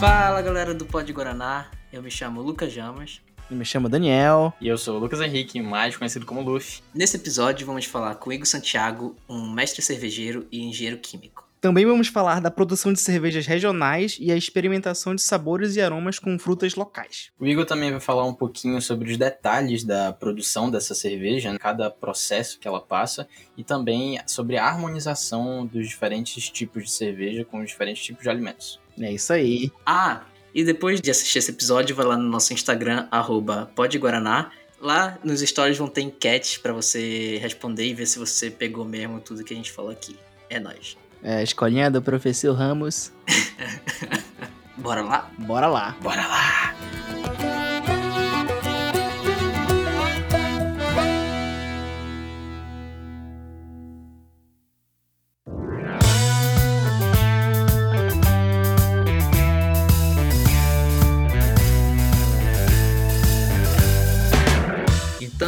Fala galera do Pod Guaraná, eu me chamo Lucas Jamas. Eu me chamo Daniel. E eu sou o Lucas Henrique, mais conhecido como Luffy. Nesse episódio vamos falar com Igor Santiago, um mestre cervejeiro e engenheiro químico. Também vamos falar da produção de cervejas regionais e a experimentação de sabores e aromas com frutas locais. O Igor também vai falar um pouquinho sobre os detalhes da produção dessa cerveja, cada processo que ela passa, e também sobre a harmonização dos diferentes tipos de cerveja com os diferentes tipos de alimentos. É isso aí. Ah, e depois de assistir esse episódio, vai lá no nosso Instagram, arroba podguaraná. Lá nos stories vão ter enquetes para você responder e ver se você pegou mesmo tudo que a gente falou aqui. É nóis. É, escolinha do professor Ramos. Bora lá? Bora lá. Bora lá!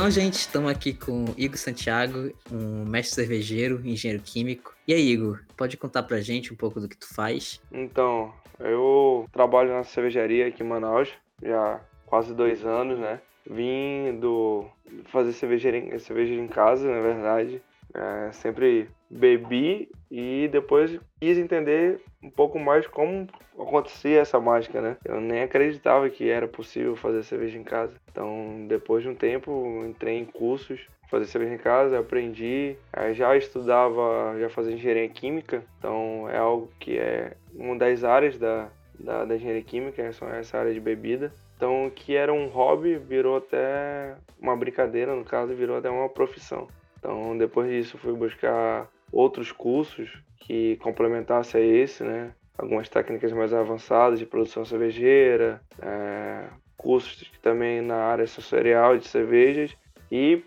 Então, gente, estamos aqui com Igor Santiago, um mestre cervejeiro, engenheiro químico. E aí, Igor, pode contar pra gente um pouco do que tu faz? Então, eu trabalho na cervejaria aqui em Manaus já quase dois anos, né? Vim do fazer cerveja em, cerveja em casa, na verdade. É, sempre bebi e depois quis entender um pouco mais como acontecia essa mágica, né? Eu nem acreditava que era possível fazer cerveja em casa. Então, depois de um tempo, entrei em cursos fazer cerveja em casa, aprendi. Já estudava, já fazia engenharia química, então é algo que é uma das áreas da, da, da engenharia química, é essa área de bebida. Então, que era um hobby, virou até uma brincadeira, no caso, virou até uma profissão. Então, depois disso, fui buscar outros cursos que complementassem a esse, né? Algumas técnicas mais avançadas de produção cervejeira, é, cursos também na área sensorial de cervejas. E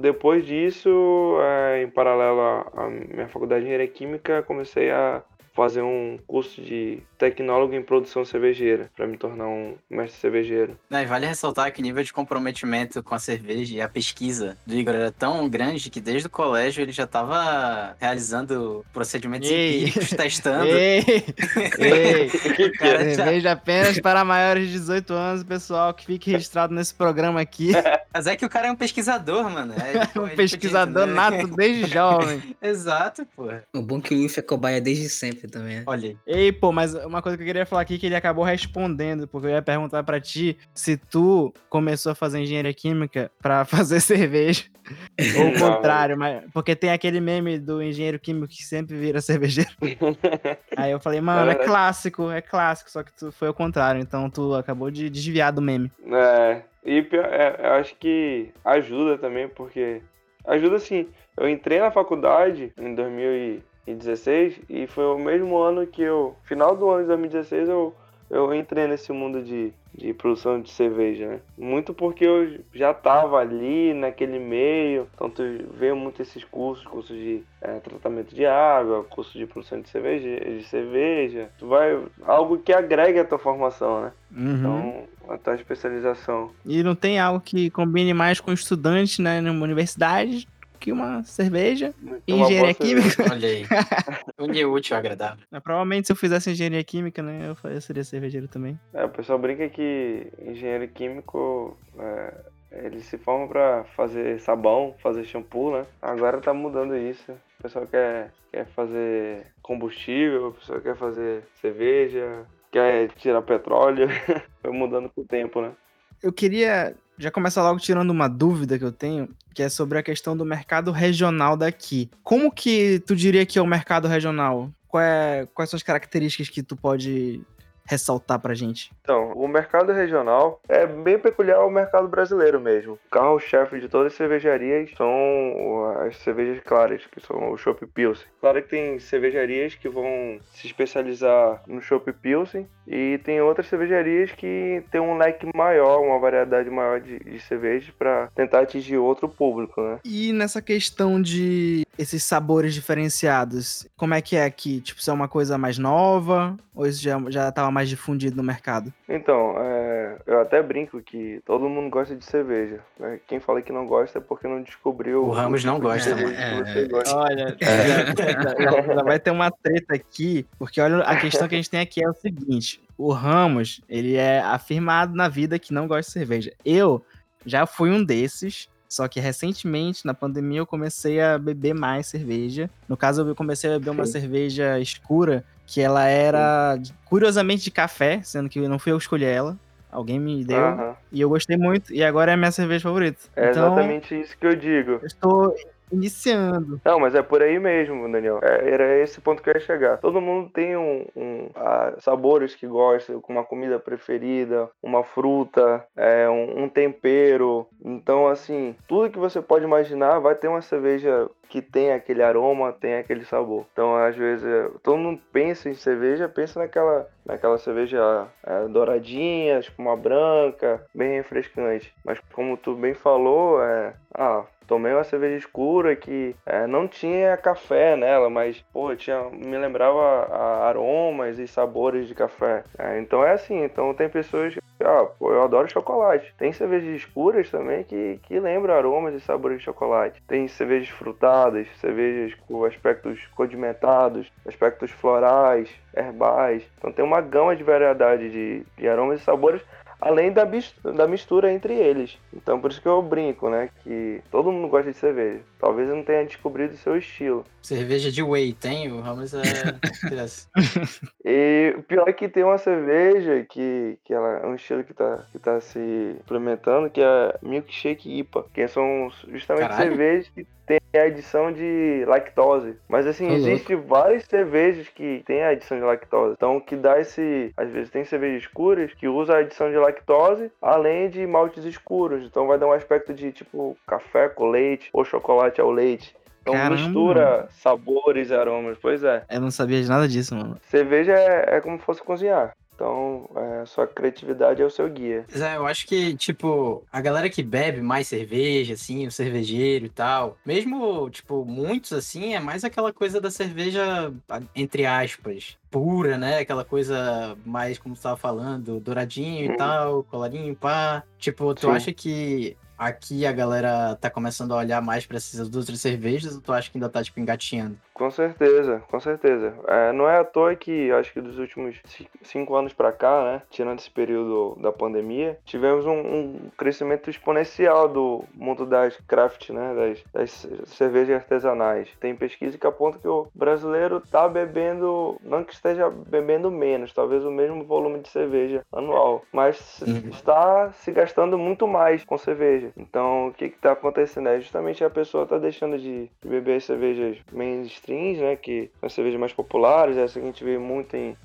depois disso, é, em paralelo à minha faculdade de engenharia química, comecei a fazer um curso de tecnólogo em produção cervejeira para me tornar um mestre cervejeiro. e vale ressaltar que o nível de comprometimento com a cerveja e a pesquisa do Igor era tão grande que desde o colégio ele já estava realizando procedimentos Ei. empíricos, testando. Ei. Ei. cerveja apenas para maiores de 18 anos, pessoal, que fique registrado nesse programa aqui. Mas é que o cara é um pesquisador, mano. É, um pesquisador nato desde jovem. Exato, pô. O bom que o Luffy é cobaia desde sempre também. Né? Olha aí. Ei, pô, mas uma coisa que eu queria falar aqui é que ele acabou respondendo, porque eu ia perguntar para ti se tu começou a fazer engenharia química para fazer cerveja. Ou o contrário, mas porque tem aquele meme do engenheiro químico que sempre vira cervejeiro. Aí eu falei, mano, é clássico, é clássico, só que tu foi o contrário, então tu acabou de desviar do meme. É, e é, eu acho que ajuda também, porque ajuda assim. Eu entrei na faculdade em 2000 2016 e foi o mesmo ano que eu, final do ano de 2016, eu, eu entrei nesse mundo de, de produção de cerveja, né? Muito porque eu já estava ali naquele meio, então tu vê muito esses cursos, cursos de é, tratamento de água, curso de produção de cerveja, de cerveja, tu vai algo que agrega a tua formação, né? Uhum. Então a tua especialização. E não tem algo que combine mais com estudante, né, numa universidade que uma cerveja e engenharia química. Olha aí. Unir útil agradável. Mas, provavelmente se eu fizesse engenharia química, né, eu seria cervejeiro também. É, o pessoal brinca que engenheiro químico é, ele se forma para fazer sabão, fazer shampoo, né? Agora tá mudando isso. O pessoal quer, quer fazer combustível, o pessoal quer fazer cerveja, quer tirar petróleo. Foi mudando com o tempo, né? Eu queria já começar logo tirando uma dúvida que eu tenho, que é sobre a questão do mercado regional daqui. Como que tu diria que é o mercado regional? É, quais são as características que tu pode ressaltar pra gente? Então, o mercado regional é bem peculiar ao mercado brasileiro mesmo. O carro-chefe de todas as cervejarias são as cervejas claras, que são o Chopp Pilsen. Claro que tem cervejarias que vão se especializar no Chopp Pilsen e tem outras cervejarias que tem um leque maior, uma variedade maior de, de cervejas para tentar atingir outro público, né? E nessa questão de esses sabores diferenciados, como é que é aqui? Tipo, se é uma coisa mais nova ou isso já, já tava mais difundido no mercado? Então, é, É, eu até brinco que todo mundo gosta de cerveja. Né? Quem fala que não gosta é porque não descobriu. O Ramos não tipo gosta, né? É, gosta. Olha, já, já- já vai ter uma treta aqui, porque olha, a questão que a gente tem aqui é o seguinte: o Ramos, ele é afirmado na vida que não gosta de cerveja. Eu já fui um desses, só que recentemente, na pandemia, eu comecei a beber mais cerveja. No caso, eu comecei a beber uma cerveja escura, que ela era curiosamente de café, sendo que não fui eu que escolhi ela. Alguém me deu Aham. e eu gostei muito, e agora é a minha cerveja favorita. É então, exatamente isso que eu digo. eu estou iniciando. Não, mas é por aí mesmo, Daniel. É, era esse ponto que eu ia chegar. Todo mundo tem um, um, ah, sabores que gosta, uma comida preferida, uma fruta, é, um, um tempero. Então, assim, tudo que você pode imaginar vai ter uma cerveja que tem aquele aroma, tem aquele sabor. Então, às vezes, é, todo mundo pensa em cerveja, pensa naquela, naquela cerveja é, douradinha, tipo uma branca, bem refrescante. Mas como tu bem falou, é, ah, tomei uma cerveja escura que é, não tinha café nela, mas pô, tinha, me lembrava a- aromas e sabores de café. É, então é assim, então tem pessoas que, ah, pô, eu adoro chocolate. Tem cervejas escuras também que, que lembram aromas e sabores de chocolate. Tem cervejas frutadas, cervejas com aspectos condimentados, aspectos florais, herbais. Então tem uma gama de variedade de, de aromas e sabores além da, da mistura entre eles. Então por isso que eu brinco, né? Que todo mundo gosta de cerveja. Talvez eu não tenha descobrido o seu estilo. Cerveja de whey tem? O Ramos é. E o pior é que tem uma cerveja que, que ela é um estilo que tá, que tá se implementando, que é Milkshake IPA, que são justamente Caralho. cervejas que tem a adição de lactose. Mas assim, louco. existem várias cervejas que tem a adição de lactose. Então, que dá esse. Às vezes tem cervejas escuras que usa a adição de lactose, além de maltes escuros. Então vai dar um aspecto de tipo café com leite ou chocolate ao leite. Então Caramba. mistura sabores e aromas. Pois é. Eu não sabia de nada disso, mano. Cerveja é, é como se fosse cozinhar. Então, é, sua criatividade é o seu guia. É, eu acho que, tipo, a galera que bebe mais cerveja, assim, o cervejeiro e tal, mesmo, tipo, muitos, assim, é mais aquela coisa da cerveja, entre aspas, pura, né? Aquela coisa mais, como você tava falando, douradinho e Uhum. tal, colarinho, pá. Tipo, tu Sim. acha que aqui a galera tá começando a olhar mais pra essas outras cervejas ou tu acha que ainda tá, tipo, engatinhando? Com certeza, com certeza. É, não é à toa que, acho que dos últimos ci- cinco anos pra cá, né, tirando esse período da pandemia, tivemos um, um crescimento exponencial do mundo das craft, né, das, das cervejas artesanais. Tem pesquisa que aponta que o brasileiro tá bebendo, não que esteja bebendo menos, talvez o mesmo volume de cerveja anual, mas Uhum. está se gastando muito mais com cerveja. Então, o que que tá acontecendo? É justamente a pessoa tá deixando de beber as cervejas mainstreams, né? Que são as cervejas mais populares, essa que a gente vê muito em,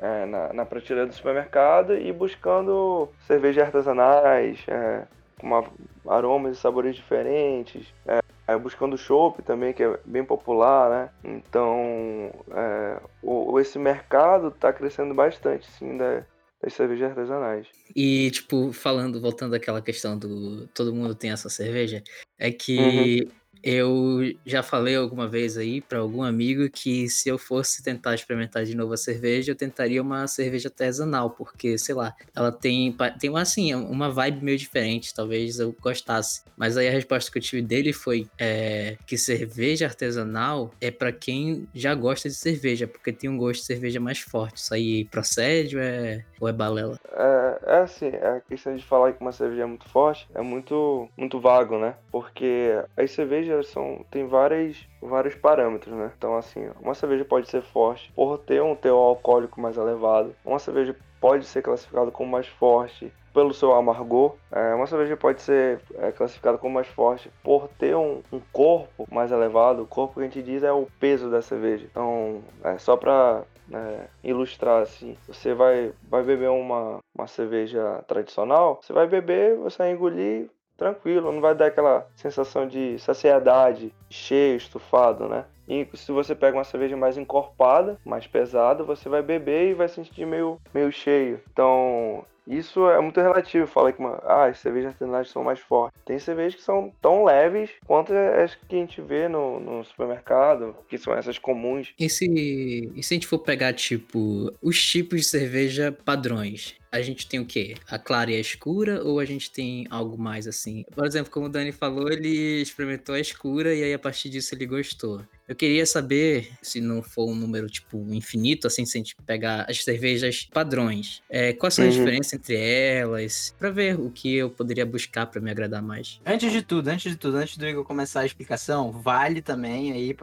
é, na, na prateleira do supermercado e buscando cervejas artesanais, é, com uma- aromas e sabores diferentes. É, é, buscando chopp também, que é bem popular, né? Então, é, o, esse mercado está crescendo bastante, sim, da- das cervejas artesanais. E, tipo, falando, voltando àquela questão do todo mundo tem essa cerveja, é que eu já falei alguma vez aí pra algum amigo que se eu fosse tentar experimentar de novo a cerveja, eu tentaria uma cerveja artesanal, porque, sei lá, ela tem, tem uma, assim, uma vibe meio diferente, talvez eu gostasse. Mas aí a resposta que eu tive dele foi é, que cerveja artesanal é pra quem já gosta de cerveja, porque tem um gosto de cerveja mais forte. Isso aí procede ou é, ou é balela? É, é assim, a questão de falar que uma cerveja é muito forte é muito, muito vago, né? Porque as cervejas são, tem várias, vários parâmetros, né? Então, assim, uma cerveja pode ser forte por ter um teor alcoólico mais elevado. Uma cerveja pode ser classificada como mais forte pelo seu amargor. É, uma cerveja pode ser é, classificada como mais forte por ter um, um corpo mais elevado. O corpo que a gente diz é o peso da cerveja. Então, é só para é, ilustrar assim, você vai, vai beber uma, uma cerveja tradicional, você vai beber, você vai engolir tranquilo, não vai dar aquela sensação de saciedade, cheio, estufado, né? E se você pega uma cerveja mais encorpada, mais pesada, você vai beber e vai sentir meio, meio cheio. Então, isso é muito relativo. Fala que ah, as cervejas artesanais são mais fortes. Tem cervejas que são tão leves quanto as que a gente vê no, no supermercado, que são essas comuns. E se, e se a gente for pegar, tipo, os tipos de cerveja padrões? a gente tem o quê? A clara e a escura ou a gente tem algo mais assim? Por exemplo, como o Dani falou, ele experimentou a escura e aí a partir disso ele gostou. Eu queria saber, se não for um número, tipo, infinito, assim, se a gente pegar as cervejas padrões, é, quais são uhum. as diferenças entre elas, para ver o que eu poderia buscar para me agradar mais. Antes de tudo, antes de tudo, antes do Igor começar a explicação, vale também aí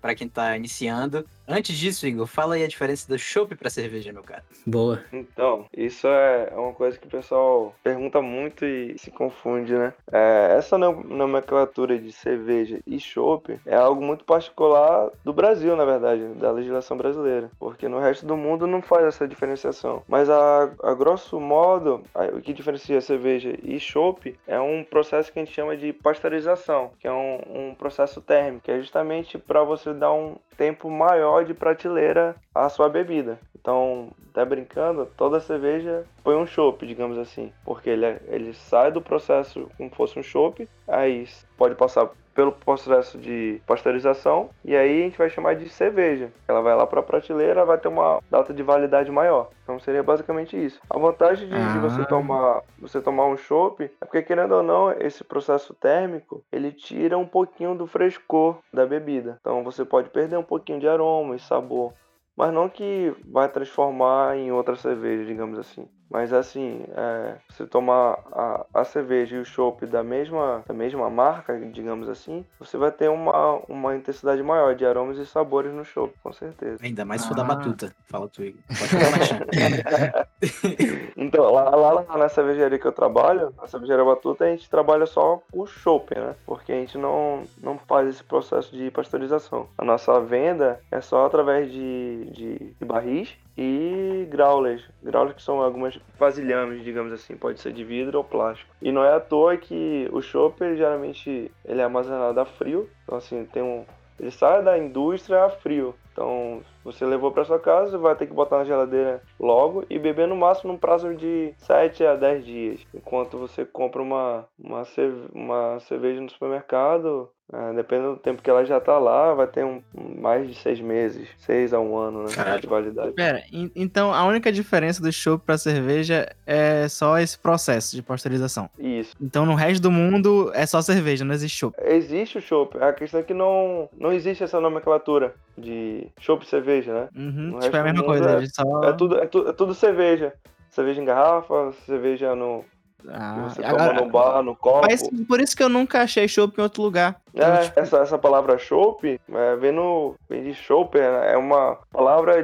para quem tá iniciando. Antes disso, Igor, fala aí a diferença do chopp para cerveja, meu cara. Boa. Então, isso é uma coisa que o pessoal pergunta muito e se confunde, né? É, essa nomenclatura de cerveja e chopp é algo muito particular do Brasil, na verdade, da legislação brasileira, porque no resto do mundo não faz essa diferenciação. Mas a, a grosso modo, a, o que diferencia cerveja e chopp é um processo que a gente chama de pasteurização, que é um, um processo térmico, que é justamente para você dar um tempo maior de prateleira à sua bebida. Então, tá brincando, toda cerveja foi um chopp, digamos assim, porque ele, é, ele sai do processo como fosse um chopp, aí pode passar pelo processo de pasteurização e aí a gente vai chamar de cerveja. Ela vai lá para a prateleira, vai ter uma data de validade maior. Então seria basicamente isso. A vantagem de, ah. de você tomar você tomar um chopp é porque querendo ou não esse processo térmico ele tira um pouquinho do frescor da bebida. Então você pode perder um pouquinho de aroma e sabor, mas não que vai transformar em outra cerveja, digamos assim. Mas assim, é, se tomar a, a cerveja e o chopp da mesma, da mesma marca, digamos assim, você vai ter uma, uma intensidade maior de aromas e sabores no chopp, com certeza. Ainda mais se for da ah. batuta, fala tu aí. então, lá, lá, lá, na cervejaria que eu trabalho, na cervejaria Batuta, a gente trabalha só o chopp, né? Porque a gente não, não faz esse processo de pasteurização. A nossa venda é só através de, de, de barris e growlers. Growlers que são algumas vasilhames, digamos assim, pode ser de vidro ou plástico. E não é à toa que o chopp geralmente ele é armazenado a frio, então assim, tem um ele sai da indústria a frio. Então, você levou para sua casa, vai ter que botar na geladeira logo e beber no máximo num prazo de 7 a 10 dias. Enquanto você compra uma, uma cerveja no supermercado, é, dependendo do tempo que ela já tá lá, vai ter um, mais de seis meses, seis a um ano, né? Caralho. De validade. Pera, então a única diferença do chopp pra cerveja é só esse processo de pasteurização. Isso. Então no resto do mundo é só cerveja, não existe chopp. Existe o chopp. A questão é que não, não existe essa nomenclatura de chopp e cerveja, né? Uhum, tipo, é a mesma coisa. É, só... é, tudo, é, tu, é tudo cerveja. Cerveja em garrafa, cerveja no, ah, você toma no bar, no copo. Mas por isso que eu nunca achei chopp em outro lugar. É, tipo... essa, essa palavra chopp, é, vem, no, vem de chopp, é, é uma palavra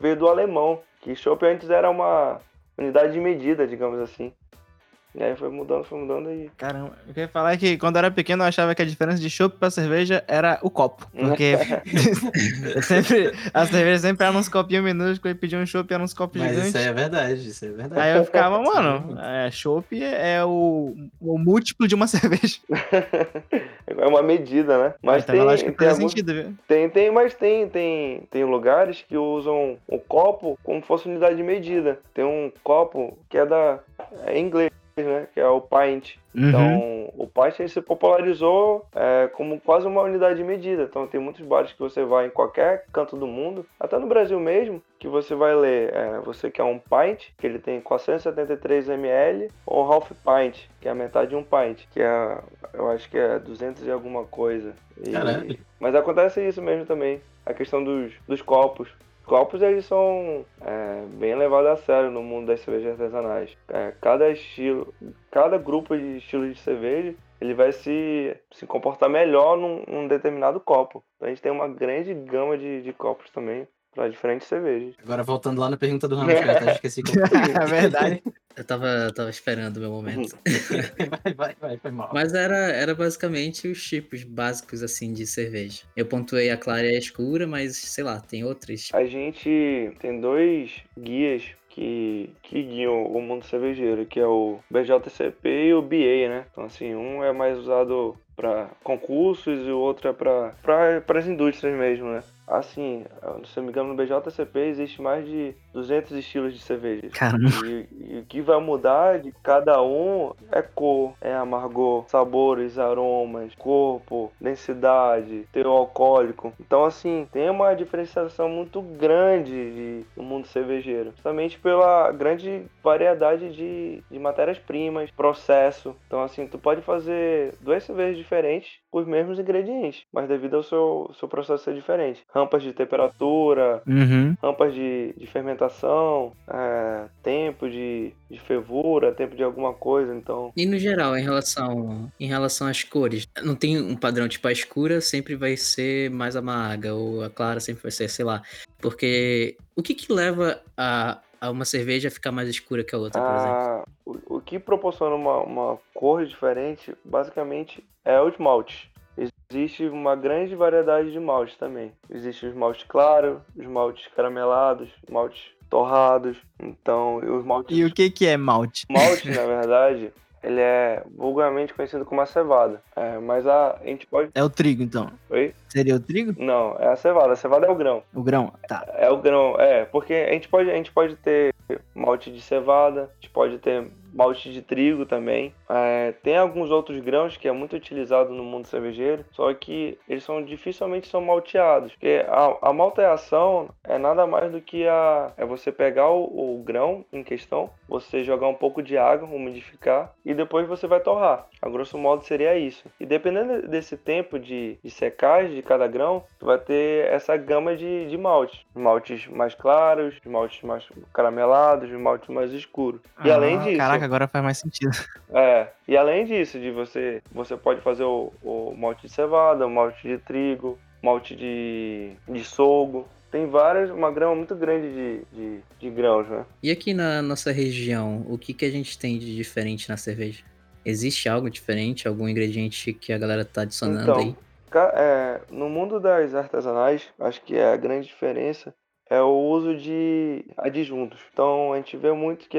veio do alemão, que chopp antes era uma unidade de medida, digamos assim. E aí foi mudando, foi mudando e. Caramba, eu queria falar que quando eu era pequeno eu achava que a diferença de chopp pra cerveja era o copo. Porque sempre, a cerveja sempre era uns copinhos minúsculos e pedia um chopp era uns copos Mas gigantes. Isso aí é verdade, isso é verdade. Aí eu ficava, mano, é, chopp é o, o múltiplo de uma cerveja. é uma medida, né? Mas então, tem, acho que tem alguns, sentido, viu? Tem, tem, mas tem, tem, tem lugares que usam o copo como fosse unidade de medida. Tem um copo que é da. É inglês né? Que é o Pint. Uhum. Então, o Pint se popularizou é, como quase uma unidade de medida. Então, tem muitos bares que você vai em qualquer canto do mundo, até no Brasil mesmo, que você vai ler, é, você quer um pint, que ele tem 473 ml, ou half pint, que é a metade de um pint, que é, eu acho que é 200 e alguma coisa. E, mas acontece isso mesmo também, a questão dos, dos copos copos eles são é, bem levados a sério no mundo das cervejas artesanais. É, cada estilo, cada grupo de estilos de cerveja, ele vai se, se comportar melhor num, num determinado copo. Então a gente tem uma grande gama de, de copos também para diferentes cervejas. Agora voltando lá na pergunta do Ramos, que eu até esqueci como É verdade. Eu tava, tava esperando o meu momento. vai, vai, vai, foi mal. Mas era, era basicamente os tipos básicos, assim, de cerveja. Eu pontuei a clara e a escura, mas, sei lá, tem outros. A gente tem dois guias que, que guiam o mundo cervejeiro, que é o BJCP e o BA, né? Então, assim, um é mais usado para concursos e o outro é para as indústrias mesmo, né? assim, se não me engano, no BJCP existe mais de 200 estilos de cerveja. Caramba. E, e o que vai mudar de cada um é cor, é amargor, sabores, aromas, corpo, densidade, teor alcoólico. Então, assim, tem uma diferenciação muito grande de, no mundo cervejeiro, justamente pela grande variedade de, de matérias-primas, processo. Então, assim, tu pode fazer duas cervejas diferentes com os mesmos ingredientes, mas devido ao seu, seu processo ser diferente. Rampas de temperatura, Uhum. rampas de, de fermentação, é, tempo de, de fervura, tempo de alguma coisa, então. E no geral, em relação, em relação às cores, não tem um padrão tipo a escura sempre vai ser mais amarga, ou a clara sempre vai ser, sei lá. Porque o que que leva a, a uma cerveja a ficar mais escura que a outra, por exemplo? Ah, o, o que proporciona uma, uma cor diferente, basicamente, é os maltes. Existe uma grande variedade de maltes também. Existem os maltes claros, os maltes caramelados, maltes torrados. Então, os maltes. E o que que é malte? Malte, na verdade, ele é vulgarmente conhecido como a cevada. É, mas a, a gente pode. É o trigo, então. Oi? Seria o trigo? Não, é a cevada. A cevada é o grão. O grão? Tá. É o grão, é, porque a gente pode, a gente pode ter malte de cevada, a gente pode ter malte de trigo também. É, tem alguns outros grãos que é muito utilizado no mundo cervejeiro, só que eles são dificilmente são malteados. Porque a, a malteação é nada mais do que a é você pegar o, o grão em questão, você jogar um pouco de água, umidificar e depois você vai torrar. A grosso modo seria isso. E dependendo desse tempo de, de secagem de cada grão, tu vai ter essa gama de, de malte. Maltes mais claros, maltes mais caramelados, maltes mais escuros. E Ah, além disso, Caraca, agora faz mais sentido. é, e além disso, de você, você pode fazer o, o malte de cevada, o malte de trigo, malte de, de sorgo. Tem várias, uma grama muito grande de, de, de grãos, né? E aqui na nossa região, o que que a gente tem de diferente na cerveja? Existe algo diferente, algum ingrediente que a galera tá adicionando Então, aí? É, no mundo das artesanais, acho que a grande diferença é o uso de adjuntos. Então a gente vê muito que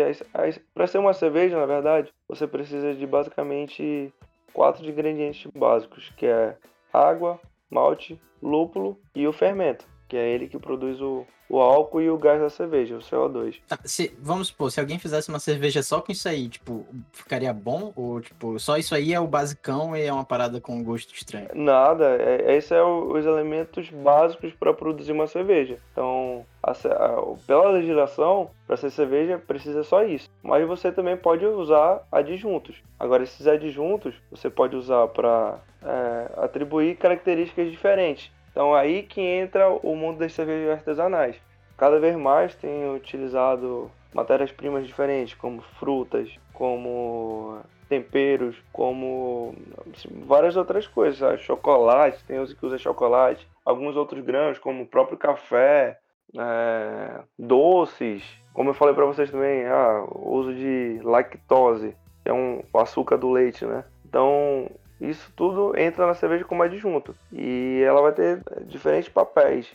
para ser uma cerveja, na verdade, você precisa de basicamente quatro ingredientes básicos, que é água, malte, lúpulo e o fermento, que é ele que produz o, o álcool e o gás da cerveja, o CO2. Tá, se- vamos supor, se alguém fizesse uma cerveja só com isso aí, tipo, ficaria bom? Ou, tipo, só isso aí é o basicão e é uma parada com gosto estranho? Nada, é, esses são os elementos básicos para produzir uma cerveja. Então, a a- pela legislação, para ser cerveja precisa só isso. Mas você também pode usar adjuntos. Agora, esses adjuntos você pode usar para atribuir características diferentes. Então, aí que entra o mundo das cervejas artesanais. Cada vez mais tem utilizado matérias-primas diferentes, como frutas, como temperos, como várias outras coisas, sabe? chocolate, tem os que usam chocolate, alguns outros grãos, como o próprio café, é, doces, como eu falei para vocês também, ah, uso de lactose, que é um, o açúcar do leite, né? Então, isso tudo entra na cerveja como adjunto e ela vai ter diferentes papéis.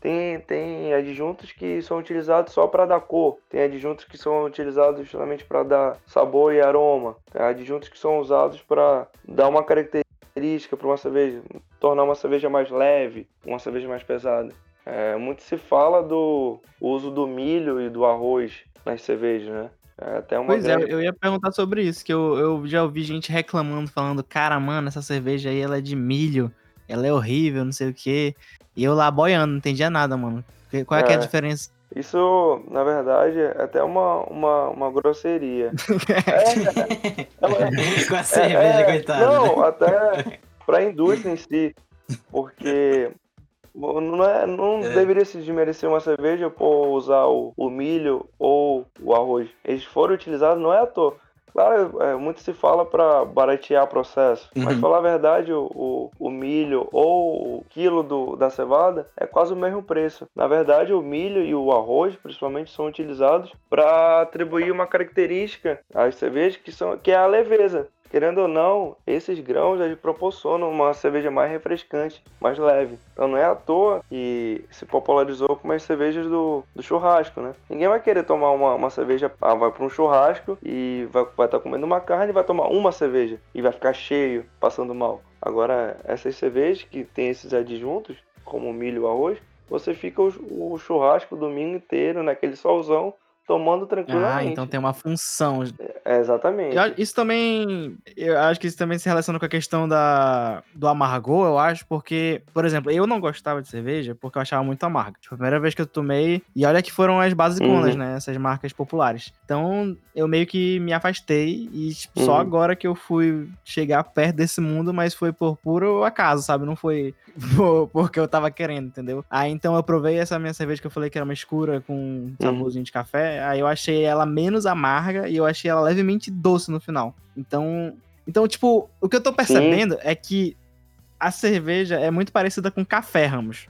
Tem, tem adjuntos que são utilizados só para dar cor, tem adjuntos que são utilizados justamente para dar sabor e aroma, tem adjuntos que são usados para dar uma característica para uma cerveja, tornar uma cerveja mais leve, uma cerveja mais pesada. É, muito se fala do uso do milho e do arroz nas cervejas, né? É até uma Pois é, grande- eu ia perguntar sobre isso, que eu, eu já ouvi gente reclamando, falando, cara, mano, essa cerveja aí, ela é de milho, ela é horrível, não sei o quê. E eu lá boiando, não entendia nada, mano. Qual é, que é a É. diferença? Isso, na verdade, é até uma, uma, uma grosseria. é, é, com a cerveja, é, coitado. Não, até para a indústria em si. Porque não, é, não É. deveria se desmerecer uma cerveja por usar o, o milho ou o arroz. Eles foram utilizados, não é à toa. Claro, é, muito se fala para baratear o processo, mas Uhum. falar a verdade, o, o, o milho ou o quilo do, da cevada é quase o mesmo preço. Na verdade, o milho e o arroz, principalmente, são utilizados para atribuir uma característica às cervejas que, são, que é a leveza. Querendo ou não, esses grãos eles proporcionam uma cerveja mais refrescante, mais leve. Então não é à toa que se popularizou como as cervejas do, do churrasco, né? Ninguém vai querer tomar uma, uma cerveja, ah, vai para um churrasco e vai estar tá comendo uma carne e vai tomar uma cerveja e vai ficar cheio, passando mal. Agora, essas cervejas que tem esses adjuntos, como milho e arroz, você fica o, o churrasco o domingo inteiro, naquele solzão, tomando tranquilamente. Ah, então tem uma função. É, exatamente. Eu- isso também. Eu acho que isso também se relaciona com a questão da, do amargor, eu acho, porque, por exemplo, eu não gostava de cerveja porque eu achava muito amarga. Tipo, a primeira vez que eu tomei. E olha que foram as basiconas, Uhum. né? Essas marcas populares. Então, eu meio que me afastei e tipo, só Uhum. agora que eu fui chegar perto desse mundo, mas foi por puro acaso, sabe? Não foi por- porque eu tava querendo, entendeu? Aí então eu provei essa minha cerveja que eu falei que era uma escura com um saborzinho de café. Aí eu achei ela menos amarga e eu achei ela levemente doce no final. Então, então tipo, o que eu tô percebendo é que a cerveja é muito parecida com café, Ramos.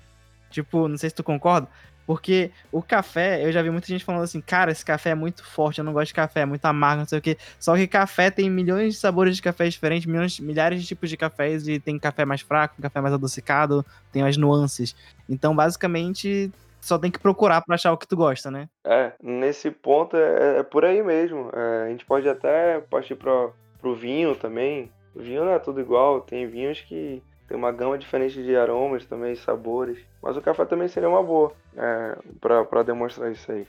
Tipo, não sei se tu concorda, porque o café, eu já vi muita gente falando assim, cara, esse café é muito forte, eu não gosto de café, é muito amargo, não sei o quê. Só que café tem milhões de sabores de cafés diferentes, milhões, milhares de tipos de cafés, e tem café mais fraco, café mais adocicado, tem as nuances. Então, basicamente, só tem que procurar pra achar o que tu gosta, né? É, nesse ponto é, é por aí mesmo. É, a gente pode até partir para pro vinho também. O vinho não é tudo igual, tem vinhos que tem uma gama diferente de aromas também, sabores. Mas o café também seria uma boa é, para demonstrar isso aí.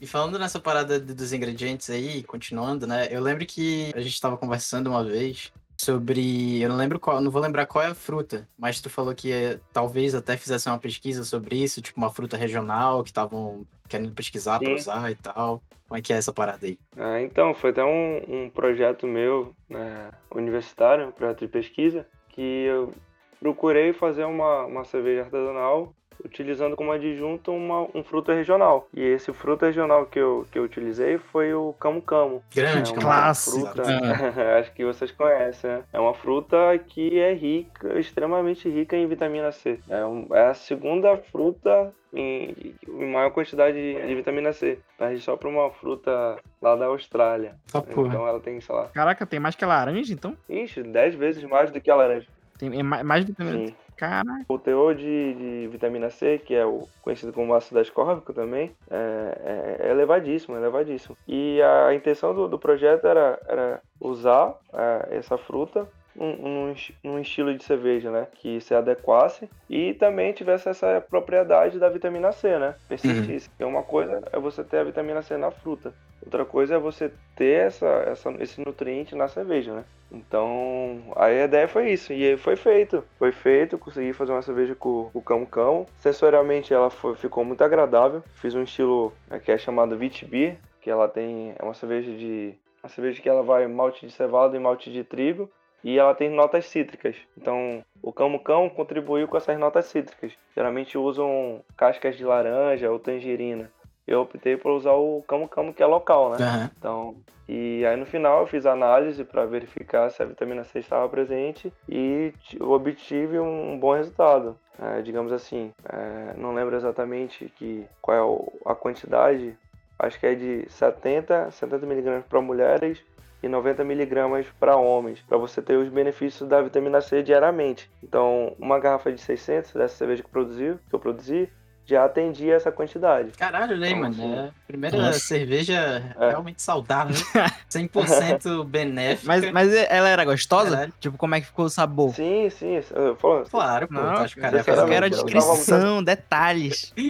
E falando nessa parada dos ingredientes aí, continuando, né? Eu lembro que a gente tava conversando uma vez sobre. Eu não lembro qual, não vou lembrar qual é a fruta, mas tu falou que eh, talvez até fizesse uma pesquisa sobre isso, tipo uma fruta regional que estavam querendo pesquisar Sim. usar e tal. Como é que é essa parada aí? É, então, foi até um, um projeto meu né, universitário, um projeto de pesquisa, que eu procurei fazer uma, uma cerveja artesanal utilizando como adjunto uma, um fruto regional. E esse fruto regional que eu, que eu utilizei foi o camu camu. Grande, é clássico. fruta, Ah. acho que vocês conhecem, né? É uma fruta que é rica, extremamente rica em vitamina C. É, um- é a segunda fruta em, em maior quantidade de, de vitamina C. Perde só para uma fruta lá da Austrália. Só porra. Então ela tem, sei lá, Caraca, tem mais que a laranja, então? ixi, 10 vezes mais do que a laranja. Tem é mais, mais vitamina. Sim. Caraca. O teor de, de vitamina C, que é o conhecido como ácido ascórbico também, é, é- é elevadíssimo, é elevadíssimo. E a intenção do, do projeto era, era usar é, essa fruta num, es- num estilo de cerveja, né? Que se adequasse e também tivesse essa propriedade da vitamina C, né? Persistisse. Porque uma coisa é você ter a vitamina C na fruta, outra coisa é você ter essa, essa, esse nutriente na cerveja, né? Então, a ideia foi isso. E foi feito. Foi feito, consegui fazer uma cerveja com o Cão Cão. Sensorialmente ela foi- ficou muito agradável. Fiz um estilo né, que é chamado Beer, que ela tem. É uma cerveja de. Uma cerveja que ela vai malte de cevada e malte de trigo. E ela tem notas cítricas. Então, o Cão Cão contribuiu com essas notas cítricas. Geralmente usam cascas de laranja ou tangerina. Eu optei por usar o Camo Camo, que é local, né? Aham. Então, e aí no final eu fiz a análise para verificar se a vitamina C estava presente e obtive um bom resultado. É, digamos assim, é, não lembro exatamente que, qual é a quantidade, acho que é de 70, 70 miligramas para mulheres e 90 miligramas para homens, para você ter os benefícios da vitamina C diariamente. Então, uma garrafa de 600 dessa cerveja que, produziu, que eu produzi já atendia essa quantidade. Caralho, aí, Então, mano. assim, É a primeira Nossa. cerveja É. realmente saudável. 100% benéfica. Mas, mas ela era gostosa? Caralho. Tipo, como é que ficou o sabor? Sim, sim. falo- Claro, pô. Não, tu acha que cara eu quero a descrição, detalhes.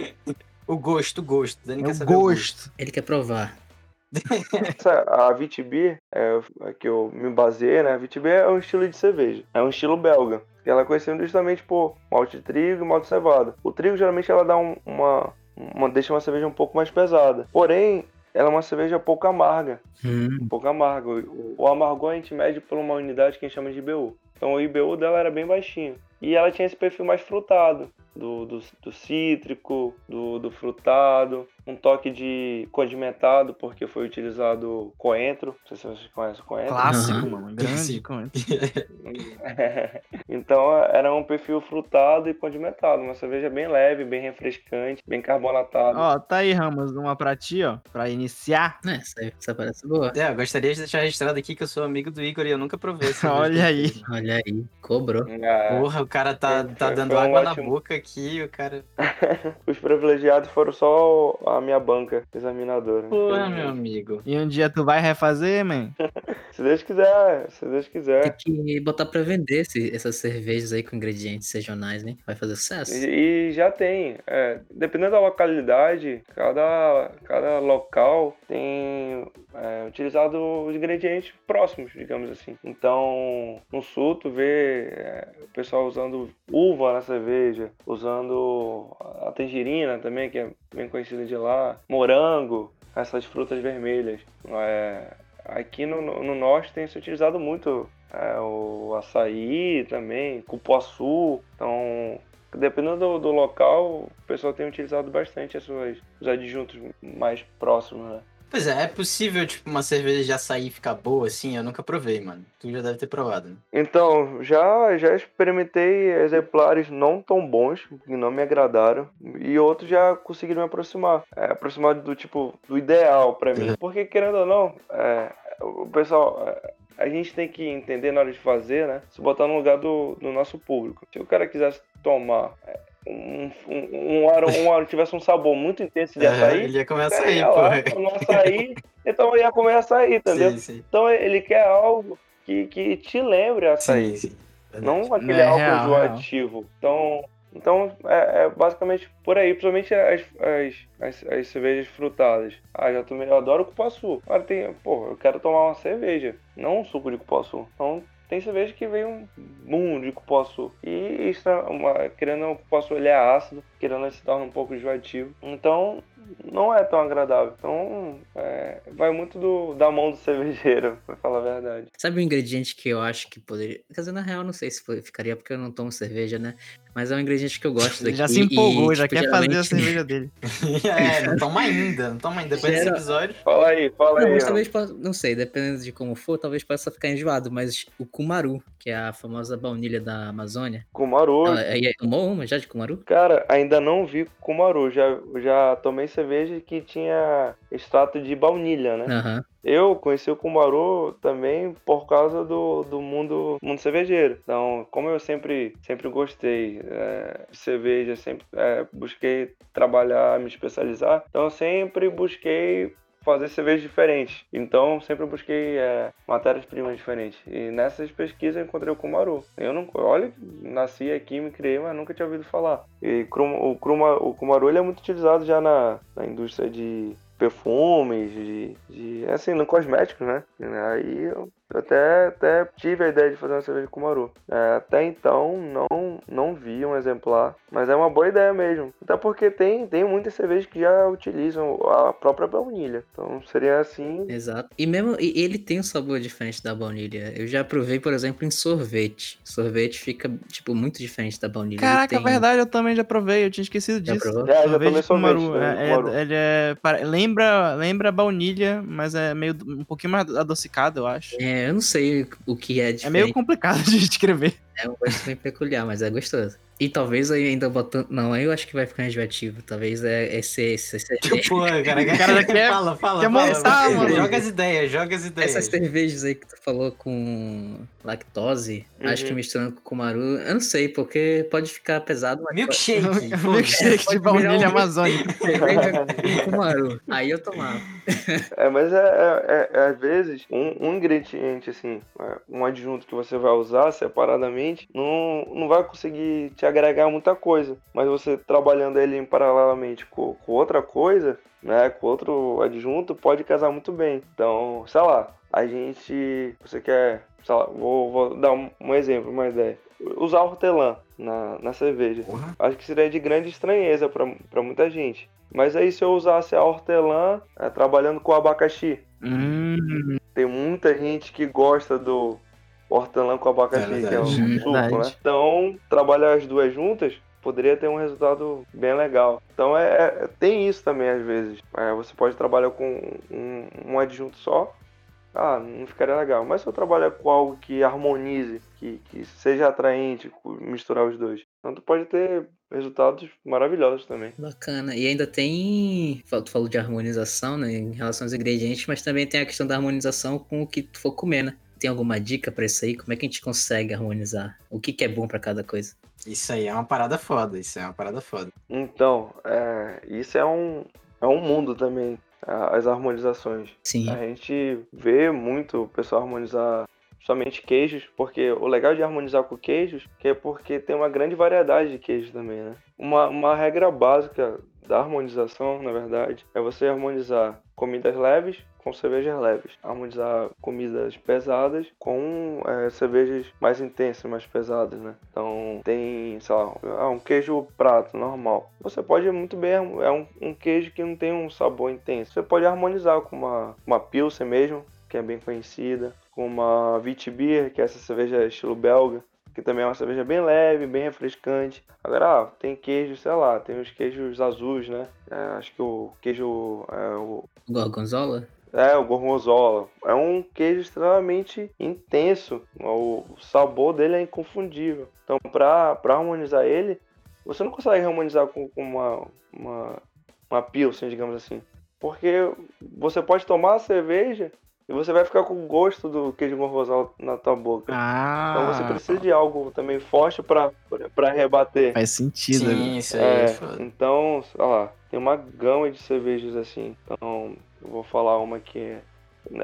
O gosto, o gosto. Dani É quer o saber o gosto. Ele quer provar. Essa, a VTB, é, a que eu me baseei, né? A VTB é um estilo de cerveja. É um estilo belga. Ela é conhecida justamente por malte de trigo e malte de cevada. O trigo, geralmente, ela dá um- uma, uma... deixa uma cerveja um pouco mais pesada. Porém, ela é uma cerveja pouco amarga. Hum, Um pouco amargo. O, o amargor a gente mede por uma unidade que a gente chama de IBU. Então o IBU dela era bem baixinho. E ela tinha esse perfil mais frutado. Do, do, do cítrico, do, do frutado, um toque de condimentado, porque foi utilizado coentro. Não sei se vocês conhecem o coentro. Clássico, Aham. mano. Grande. Com- então era um perfil frutado e condimentado. Uma cerveja bem leve, bem refrescante, bem carbonatada. Ó, tá aí, Ramos, uma pra ti, ó. Pra iniciar. é, essa, essa parece boa. É, eu gostaria de deixar registrado aqui que eu sou amigo do Igor e eu nunca provei essa Olha aí. Olha aí. Cobrou. Ah, Porra, o cara tá, Foi- tá dando um água na ótimo- boca aqui, o cara. os privilegiados foram só a minha banca examinadora. Porra, meu amigo. E um dia tu vai refazer, man? Se Deus quiser, se Deus quiser. Tem que botar pra vender esse- essas cervejas aí com ingredientes regionais, né? Vai fazer sucesso. E, e já tem. é, dependendo da localidade, cada, cada local tem é, utilizado os ingredientes próximos, digamos assim. Então, no sul, tu vê é, o pessoal usando uva na cerveja, usando a tangerina também, que é bem conhecida de lá, morango, essas frutas vermelhas. É, aqui no, no norte tem se utilizado muito é, o açaí também, cupuaçu. Então, dependendo do, do local, o pessoal tem utilizado bastante as suas, os adjuntos mais próximos, né? Pois é, é possível, tipo, uma cerveja de açaí ficar boa assim? Eu nunca provei, mano. Tu já deve ter provado, né? Então, já, já experimentei exemplares não tão bons, que não me agradaram, e outros já conseguiram me aproximar. É, aproximar do tipo, do ideal pra mim. Uhum. Porque, querendo ou não, é, o pessoal, é, a gente tem que entender na hora de fazer, né? Se botar no lugar do, do nosso público. Se o cara quisesse tomar um, um, um, aro, um aro tivesse um sabor muito intenso de açaí, ele ia comer cara açaí, lá, pô. tomar açaí, então ia comer açaí, entendeu? Sim, sim. Então ele quer algo que, que te lembre açaí. Sim. Não aquele É, álcool real, enjoativo. Então, então é, é basicamente por aí, principalmente as, as, as, as cervejas frutadas. Ah, já tomei, eu adoro cupuaçu. Agora tem, pô, eu quero tomar uma cerveja, não um suco de cupuaçu. Então, tem cerveja que vem um boom de cupuaçu. E isso, é uma, querendo o cupuaçu ele é ácido, querendo ele se torna um pouco enjoativo. Então, não é tão agradável. Então, é, vai muito do, da mão do cervejeiro, pra falar a verdade. Sabe um ingrediente que eu acho que poderia. Quer dizer, na real, não sei se ficaria porque eu não tomo cerveja, né? Mas é um ingrediente que eu gosto Ele daqui. já se empolgou, e, já tipo, quer fazer a geralmente- cerveja dele. é, não toma ainda, não toma ainda. Depois desse Gera- episódio. Fala aí, fala Não, aí. mas talvez possa, não sei, dependendo de como for, talvez possa ficar enjoado, mas o Kumaru, que é a famosa baunilha da Amazônia. Kumaru, Ela, aí, tomou uma já de Kumaru? Cara, ainda não vi Kumaru. Já, já tomei cerveja que tinha extrato de baunilha, né? Aham. Eu conheci o Kumaru também por causa do, do mundo, mundo cervejeiro. Então, como eu sempre, sempre gostei é, de cerveja, sempre é, busquei trabalhar, me especializar, então eu sempre busquei fazer cervejas diferentes. Então, sempre busquei é, matérias-primas diferentes. E nessas pesquisas eu encontrei o Kumaru. Eu não, olha, nasci aqui, me criei, mas nunca tinha ouvido falar. E o, Kruma- o Kumaru ele é muito utilizado já na, na indústria de perfumes, de, de assim, no cosméticos, né? Aí eu até, até tive a ideia de fazer uma cerveja com Kumaru. É, até então não, não vi um exemplar, mas é uma boa ideia mesmo. Até porque tem, tem muitas cervejas que já utilizam a própria baunilha. Então seria assim. Exato. E mesmo e ele tem um sabor diferente da baunilha. Eu já provei, por exemplo, em sorvete. Sorvete fica, tipo, muito diferente da baunilha. Caraca, tem- verdade, eu também já provei, eu tinha esquecido Já disso. provou? Já, já Sorvete tomei sorvete também, é- é- Kumaru. ele é, lembra, lembra baunilha, mas é meio um pouquinho mais adocicado, eu acho. É, eu não sei o que é É diferente. meio complicado de descrever. É um gosto bem peculiar, mas é gostoso. E talvez aí ainda botando. Não, aí eu acho que vai ficar enjoativo. Talvez é esse. esse, esse- Pô, cara, O cara já quer- fala, fala, quer fala. montar, mano. Joga as ideias, joga as ideias. Essas cervejas aí que tu falou com lactose, acho que Uhum. misturando com Kumaru, eu não sei, porque pode ficar pesado, mas Milkshake. Milkshake de baunilha um- amazônica. cerveja com Kumaru. Aí eu tomava. É, mas é, é- é- às vezes um, um ingrediente, assim, é, um adjunto que você vai usar separadamente, não, não vai conseguir te agregar muita coisa. Mas você trabalhando ele em paralelamente com, com outra coisa, né, com outro adjunto, pode casar muito bem. Então, sei lá, a gente. Você quer. Sei lá, vou, vou dar um, exemplo, uma ideia. Usar hortelã na, na cerveja. Porra. Acho que seria de grande estranheza para muita gente. Mas aí se eu usasse a hortelã é, trabalhando com abacaxi, Hum, tem muita gente que gosta do hortelã com abacaxi, É que é um verdade. suco, né? Então, trabalhar as duas juntas poderia ter um resultado bem legal. Então, é, é- tem isso também às vezes. É, você pode trabalhar com um, um adjunto só, ah, não ficaria legal. Mas se eu trabalhar com algo que harmonize, que, que seja atraente, misturar os dois, então tu pode ter resultados maravilhosos também. Bacana. E ainda tem. Tu falou de harmonização, né? Em relação aos ingredientes, mas também tem a questão da harmonização com o que tu for comer, né? Tem alguma dica pra isso aí? Como é que a gente consegue harmonizar? O que, que é bom pra cada coisa? Isso aí é uma parada foda, isso é uma parada foda. Então, é, isso é um, é um mundo também, as harmonizações. Sim. A gente vê muito o pessoal harmonizar somente queijos, porque o legal de harmonizar com queijos que é porque tem uma grande variedade de queijos também, né? Uma, uma regra básica da harmonização, na verdade, é você harmonizar comidas leves com cervejas leves, harmonizar comidas pesadas com é, cervejas mais intensas, mais pesadas, né? Então tem, sei lá, ah, um queijo prato normal. Você pode muito bem, é um, um queijo que não tem um sabor intenso. Você pode harmonizar com uma, uma Pilsen mesmo, que é bem conhecida, com uma Witbier, que é essa cerveja estilo belga, que também é uma cerveja bem leve, bem refrescante. Agora, ah, tem queijo, sei lá, tem os queijos azuis, né? É, acho que o queijo é o Gorgonzola? É, o gorgonzola. É um queijo extremamente intenso. O sabor dele é inconfundível. Então, pra, pra harmonizar ele, você não consegue harmonizar com, com uma, uma, uma pilsen, digamos assim. Porque você pode tomar a cerveja e você vai ficar com o gosto do queijo gorgonzola na tua boca. Ah, Então você precisa de algo também forte pra, pra rebater. faz sentido. Sim, isso aí É, é então, sei lá, tem uma gama de cervejas assim. Então, eu vou falar uma que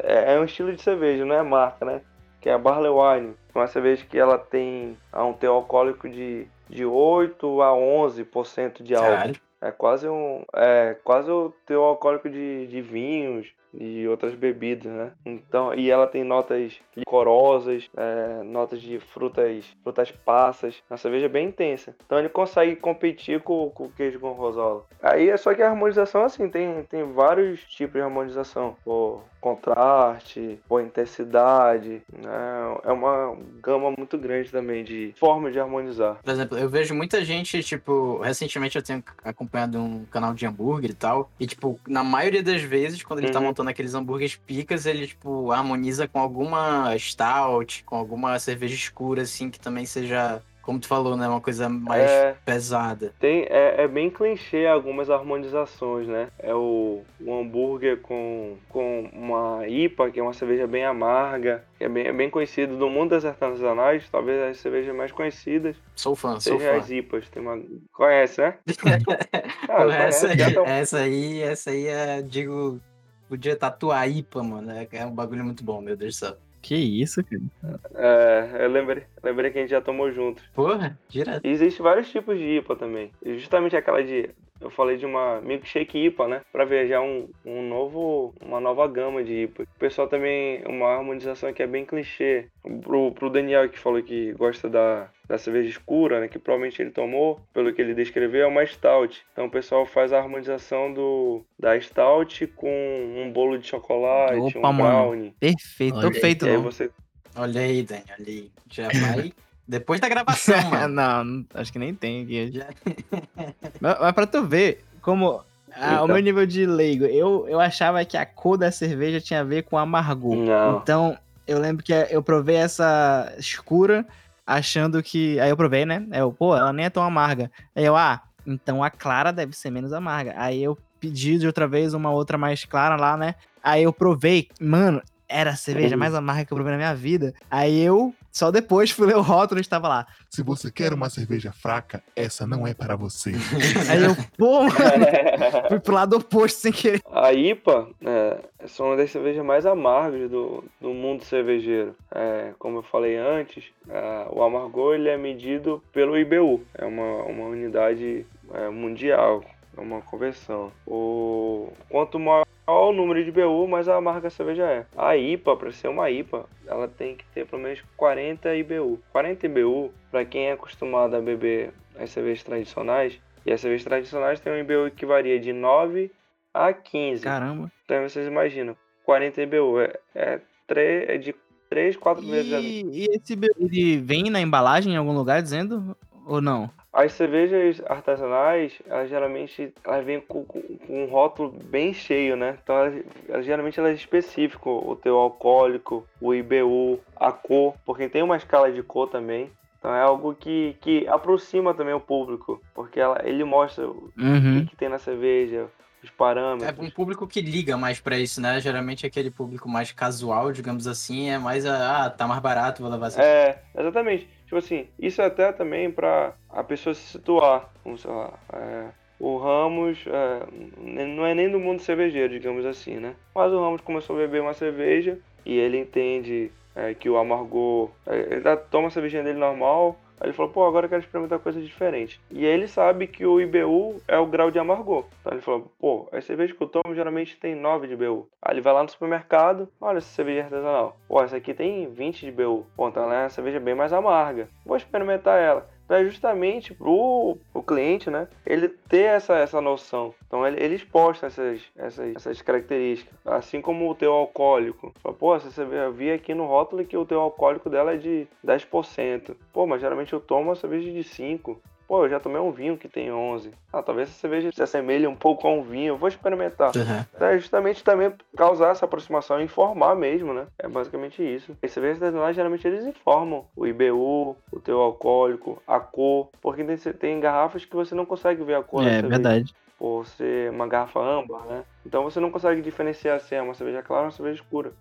é, é, um estilo de cerveja, não é marca, né? Que é a Barley Wine. É uma cerveja que ela tem um teor alcoólico de, de 8 a 11% de álcool. Caralho. É quase um. É quase o teor alcoólico de, de vinhos e outras bebidas, né? Então, e ela tem notas licorosas, é, notas de frutas, frutas passas. Uma cerveja bem intensa. Então ele consegue competir com, com o queijo com rosola. Aí é só que a harmonização, assim, tem, tem vários tipos de harmonização. Por contraste, por intensidade, né? É uma gama muito grande também de formas de harmonizar. Por exemplo, eu vejo muita gente, tipo, recentemente eu tenho acompanhado um canal de hambúrguer e tal, e, tipo, na maioria das vezes, quando ele tá Uhum. Montando aqueles hambúrgueres picas, ele, tipo, harmoniza com alguma stout, com alguma cerveja escura, assim, que também seja, como tu falou, né, uma coisa mais É, pesada. Tem, é, é bem clichê algumas harmonizações, né? É o, o hambúrguer com, com uma IPA, que é uma cerveja bem amarga, que é bem, é bem conhecido do mundo das artesanais, talvez as cervejas mais conhecidas Sou fã, sou fã. as IPAs. Tem uma... Conhece, né? Ah, essa, conhece, aí, já tá- essa aí, essa aí é, digo, podia tatuar IPA, mano, é, é um bagulho muito bom, meu Deus do céu. Que isso, cara. É, eu lembrei, lembrei que a gente já tomou junto. Porra, direto. E existe vários tipos de IPA também. Justamente aquela de. Eu falei de uma milkshake IPA, né? Pra ver já um, um novo, uma nova gama de IPA. O pessoal também, uma harmonização que é bem clichê. Pro, pro Daniel que falou que gosta da, da cerveja escura, né? Que provavelmente ele tomou, pelo que ele descreveu, é uma stout. Então o pessoal faz a harmonização do, da stout com um bolo de chocolate, Opa, um mano. brownie. Perfeito, Olha tô aí, feito, aí não. você. Olha aí, Dani, olha aí. Já vai. Depois da gravação, mano. não, não- acho que nem tem aqui. Já- Mas, mas pra tu ver, como ah, o Então. meu nível de leigo, eu, eu achava que a cor da cerveja tinha a ver com amargor. Não. Então, eu lembro que eu provei essa escura, achando que. Aí eu provei, né? Aí eu, pô, ela nem é tão amarga. Aí eu, ah, então a clara deve ser menos amarga. Aí eu pedi de outra vez uma outra mais clara lá, né? Aí eu provei, mano, era a cerveja Uhum. mais amarga que eu provei na minha vida. Aí eu, só depois fui ler o rótulo e estava lá. Se você quer uma cerveja fraca, essa não é para você. Aí eu, pô, mano, fui pro lado oposto sem querer. A IPA é, são uma das cervejas mais amargas do, do mundo cervejeiro. É, como eu falei antes, é, o amargor ele é medido pelo IBU, é uma, uma unidade é, mundial, é uma conversão. O, quanto maior o número de IBU, mais amarga a cerveja é. A IPA, para ser uma IPA, ela tem que ter pelo menos 40 IBU. 40 IBU, para quem é acostumado a beber as cervejas tradicionais, e as cervejas tradicionais têm um IBU que varia de 9 a 15. Caramba. Então vocês imaginam, 40 IBU é, é, tre- é de 3, 4 vezes a E, e esse be- ele vem na embalagem em algum lugar dizendo ou não? As cervejas artesanais, elas geralmente elas vêm com, com- com um rótulo bem cheio, né? Então, elas, elas- geralmente elas especificam o teu alcoólico, o IBU, a cor, porque tem uma escala de cor também. Então é algo que, que aproxima também o público, porque ela, ele mostra o Uhum. que, que tem na cerveja, os É parâmetros. um público que liga mais pra isso, né? Geralmente aquele público mais casual, digamos assim, é mais a, ah, tá mais barato, vou levar essa. É, exatamente. Tipo assim, isso é até também pra a pessoa se situar. Vamos lá. é, o Ramos é, não é nem do mundo cervejeiro, digamos assim, né? Mas o Ramos começou a beber uma cerveja e ele entende é, que o amargor. é, ele toma a cervejinha dele normal. Aí ele falou, pô, agora eu quero experimentar coisa diferente. E ele sabe que o IBU é o grau de amargor. Então ele falou, pô, as cervejas que eu tomo geralmente tem 9 de IBU. Aí ele vai lá no supermercado, olha essa cerveja artesanal. Pô, essa aqui tem 20 de IBU. Pô, então ela é uma cerveja bem mais amarga. Vou experimentar ela. É justamente pro o cliente, né? Ele ter essa, essa noção. Então ele, eles postam essas, essas, essas características. Assim como o teu alcoólico. Fala, Pô, essa cerveja, eu vi aqui no rótulo que o teu alcoólico dela é de 10%. Pô, mas geralmente eu tomo uma cerveja de 5%. Pô, eu já tomei um vinho que tem 11. Ah, talvez essa cerveja se assemelhe um pouco a um vinho. Eu vou experimentar. Uhum. Então, é justamente também causar essa aproximação, informar mesmo, né? É basicamente isso. As cervejas artesanais, geralmente, eles informam o IBU, o teu alcoólico, a cor. Porque tem, tem garrafas que você não consegue ver a cor É verdade. por ser uma garrafa âmbar, né? Então você não consegue diferenciar se é uma cerveja clara ou uma cerveja escura.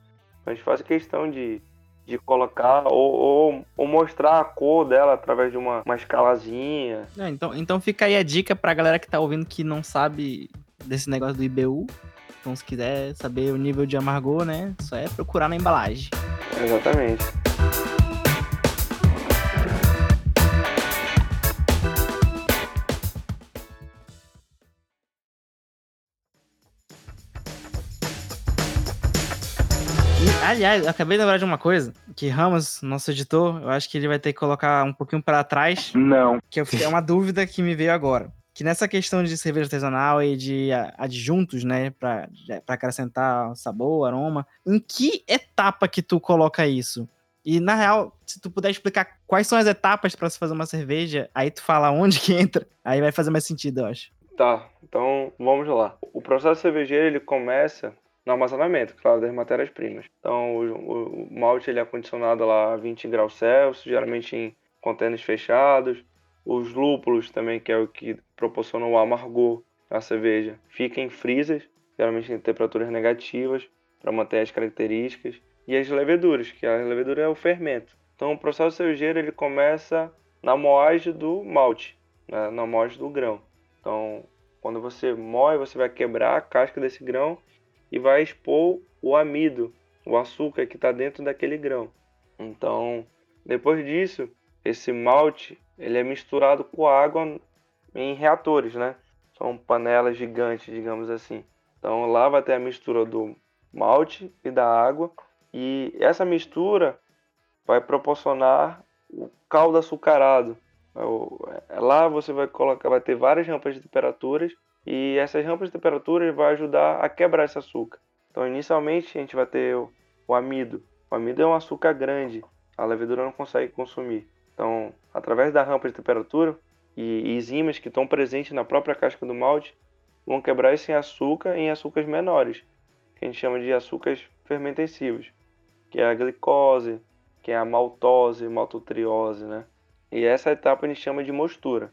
A gente faz questão de, de colocar ou, ou, ou mostrar a cor dela através de uma, uma escalazinha. É, então, então fica aí a dica pra galera que tá ouvindo que não sabe desse negócio do IBU. Então, se quiser saber o nível de amargor, né? Só é procurar na embalagem. Exatamente. Aliás, eu acabei de lembrar de uma coisa. Que Ramos, nosso editor, eu acho que ele vai ter que colocar um pouquinho pra trás. Não. Que é uma dúvida que me veio agora. Que nessa questão de cerveja artesanal e de adjuntos, né, pra, pra acrescentar sabor, aroma, em que etapa que tu coloca isso? E na real, se tu puder explicar quais são as etapas pra se fazer uma cerveja, aí tu fala onde que entra, aí vai fazer mais sentido, eu acho. Tá, então vamos lá. O processo cervejeiro ele começa no armazenamento, claro, das matérias-primas. Então o, o- malte ele é condicionado lá a 20 graus Celsius, geralmente em contêineres fechados. Os lúpulos também, que é o que proporciona o amargor à cerveja, fica em freezers, geralmente em temperaturas negativas, para manter as características. E as leveduras, que a levedura é o fermento. Então o processo cervejeiro ele começa na moagem do malte, né, na moagem do grão. Então, quando você moe, você vai quebrar a casca desse grão e vai expor o amido, o açúcar que está dentro daquele grão. Então, depois disso, esse malte ele é misturado com água em reatores, né? São panelas gigantes, digamos assim. Então, lá vai ter a mistura do malte e da água e essa mistura vai proporcionar o caldo açucarado. É é, Lá você vai colocar, vai ter várias rampas de temperaturas e essas rampas de temperaturas vai ajudar a quebrar esse açúcar. Então, inicialmente a gente vai ter o, o amido. O amido é um açúcar grande, a levedura não consegue consumir. Então, através da rampa de temperatura e enzimas que estão presentes na própria casca do malte, vão quebrar esse açúcar em açúcares menores, que a gente chama de açúcares fermentensivos, que é a glicose, que é a maltose, maltotriose, né? E essa etapa a gente chama de mostura.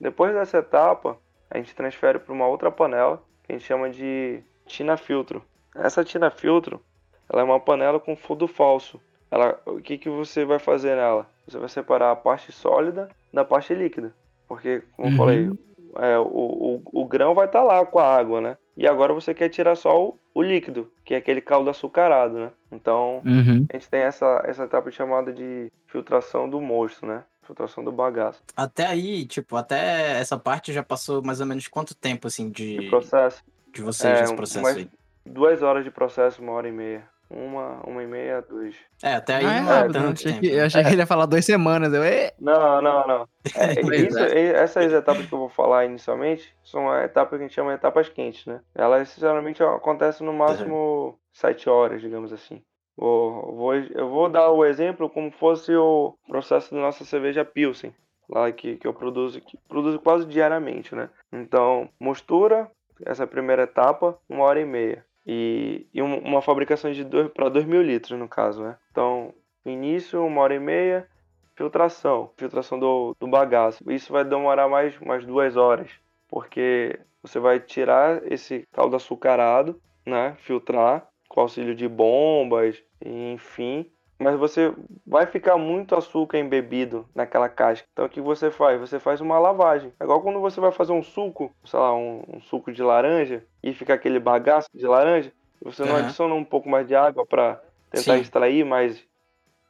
Depois dessa etapa, a gente transfere para uma outra panela, que a gente chama de tina filtro. Essa tina filtro, ela é uma panela com fundo falso. Ela, o que, que você vai fazer nela? Você vai separar a parte sólida da parte líquida. Porque, como eu Uhum. falei, é, o, o, o grão vai estar lá com a água, né? E agora você quer tirar só o, o líquido, que é aquele caldo açucarado, né? Então, Uhum. a gente tem essa, essa etapa chamada de filtração do mosto, né? Filtração do bagaço. Até aí, tipo, até essa parte já passou mais ou menos quanto tempo, assim, De de, processo, de vocês é, nesse processo aí? duas horas de processo, uma hora e meia. Uma, uma e meia, duas. É, até aí Ah, é não é rápido, né? tanto achei, tempo. que, eu né? achei que ele ia falar duas semanas. Eu. Não, não, não. É, isso- e- essas etapas que eu vou falar inicialmente são a etapas que a gente chama de etapas quentes, né? Elas geralmente acontecem no máximo sete horas, digamos assim. Vou, eu vou dar o exemplo como fosse o processo da nossa cerveja Pilsen, lá que, que eu produzo, que produzo quase diariamente, né? Então, mostura, essa primeira etapa, uma hora e meia. E, e um- uma fabricação de para 2 mil litros, no caso, né? Então, início, uma hora e meia, filtração, filtração do, do bagaço. Isso vai demorar mais umas duas horas. porque você vai tirar esse caldo açucarado, né? Filtrar com auxílio de bombas, enfim. Mas você vai ficar muito açúcar embebido naquela casca. Então o que você faz? Você faz uma lavagem. É igual quando você vai fazer um suco, sei lá, um, um suco de laranja e fica aquele bagaço de laranja. Você não Uhum. adiciona um pouco mais de água para tentar Sim. extrair mais,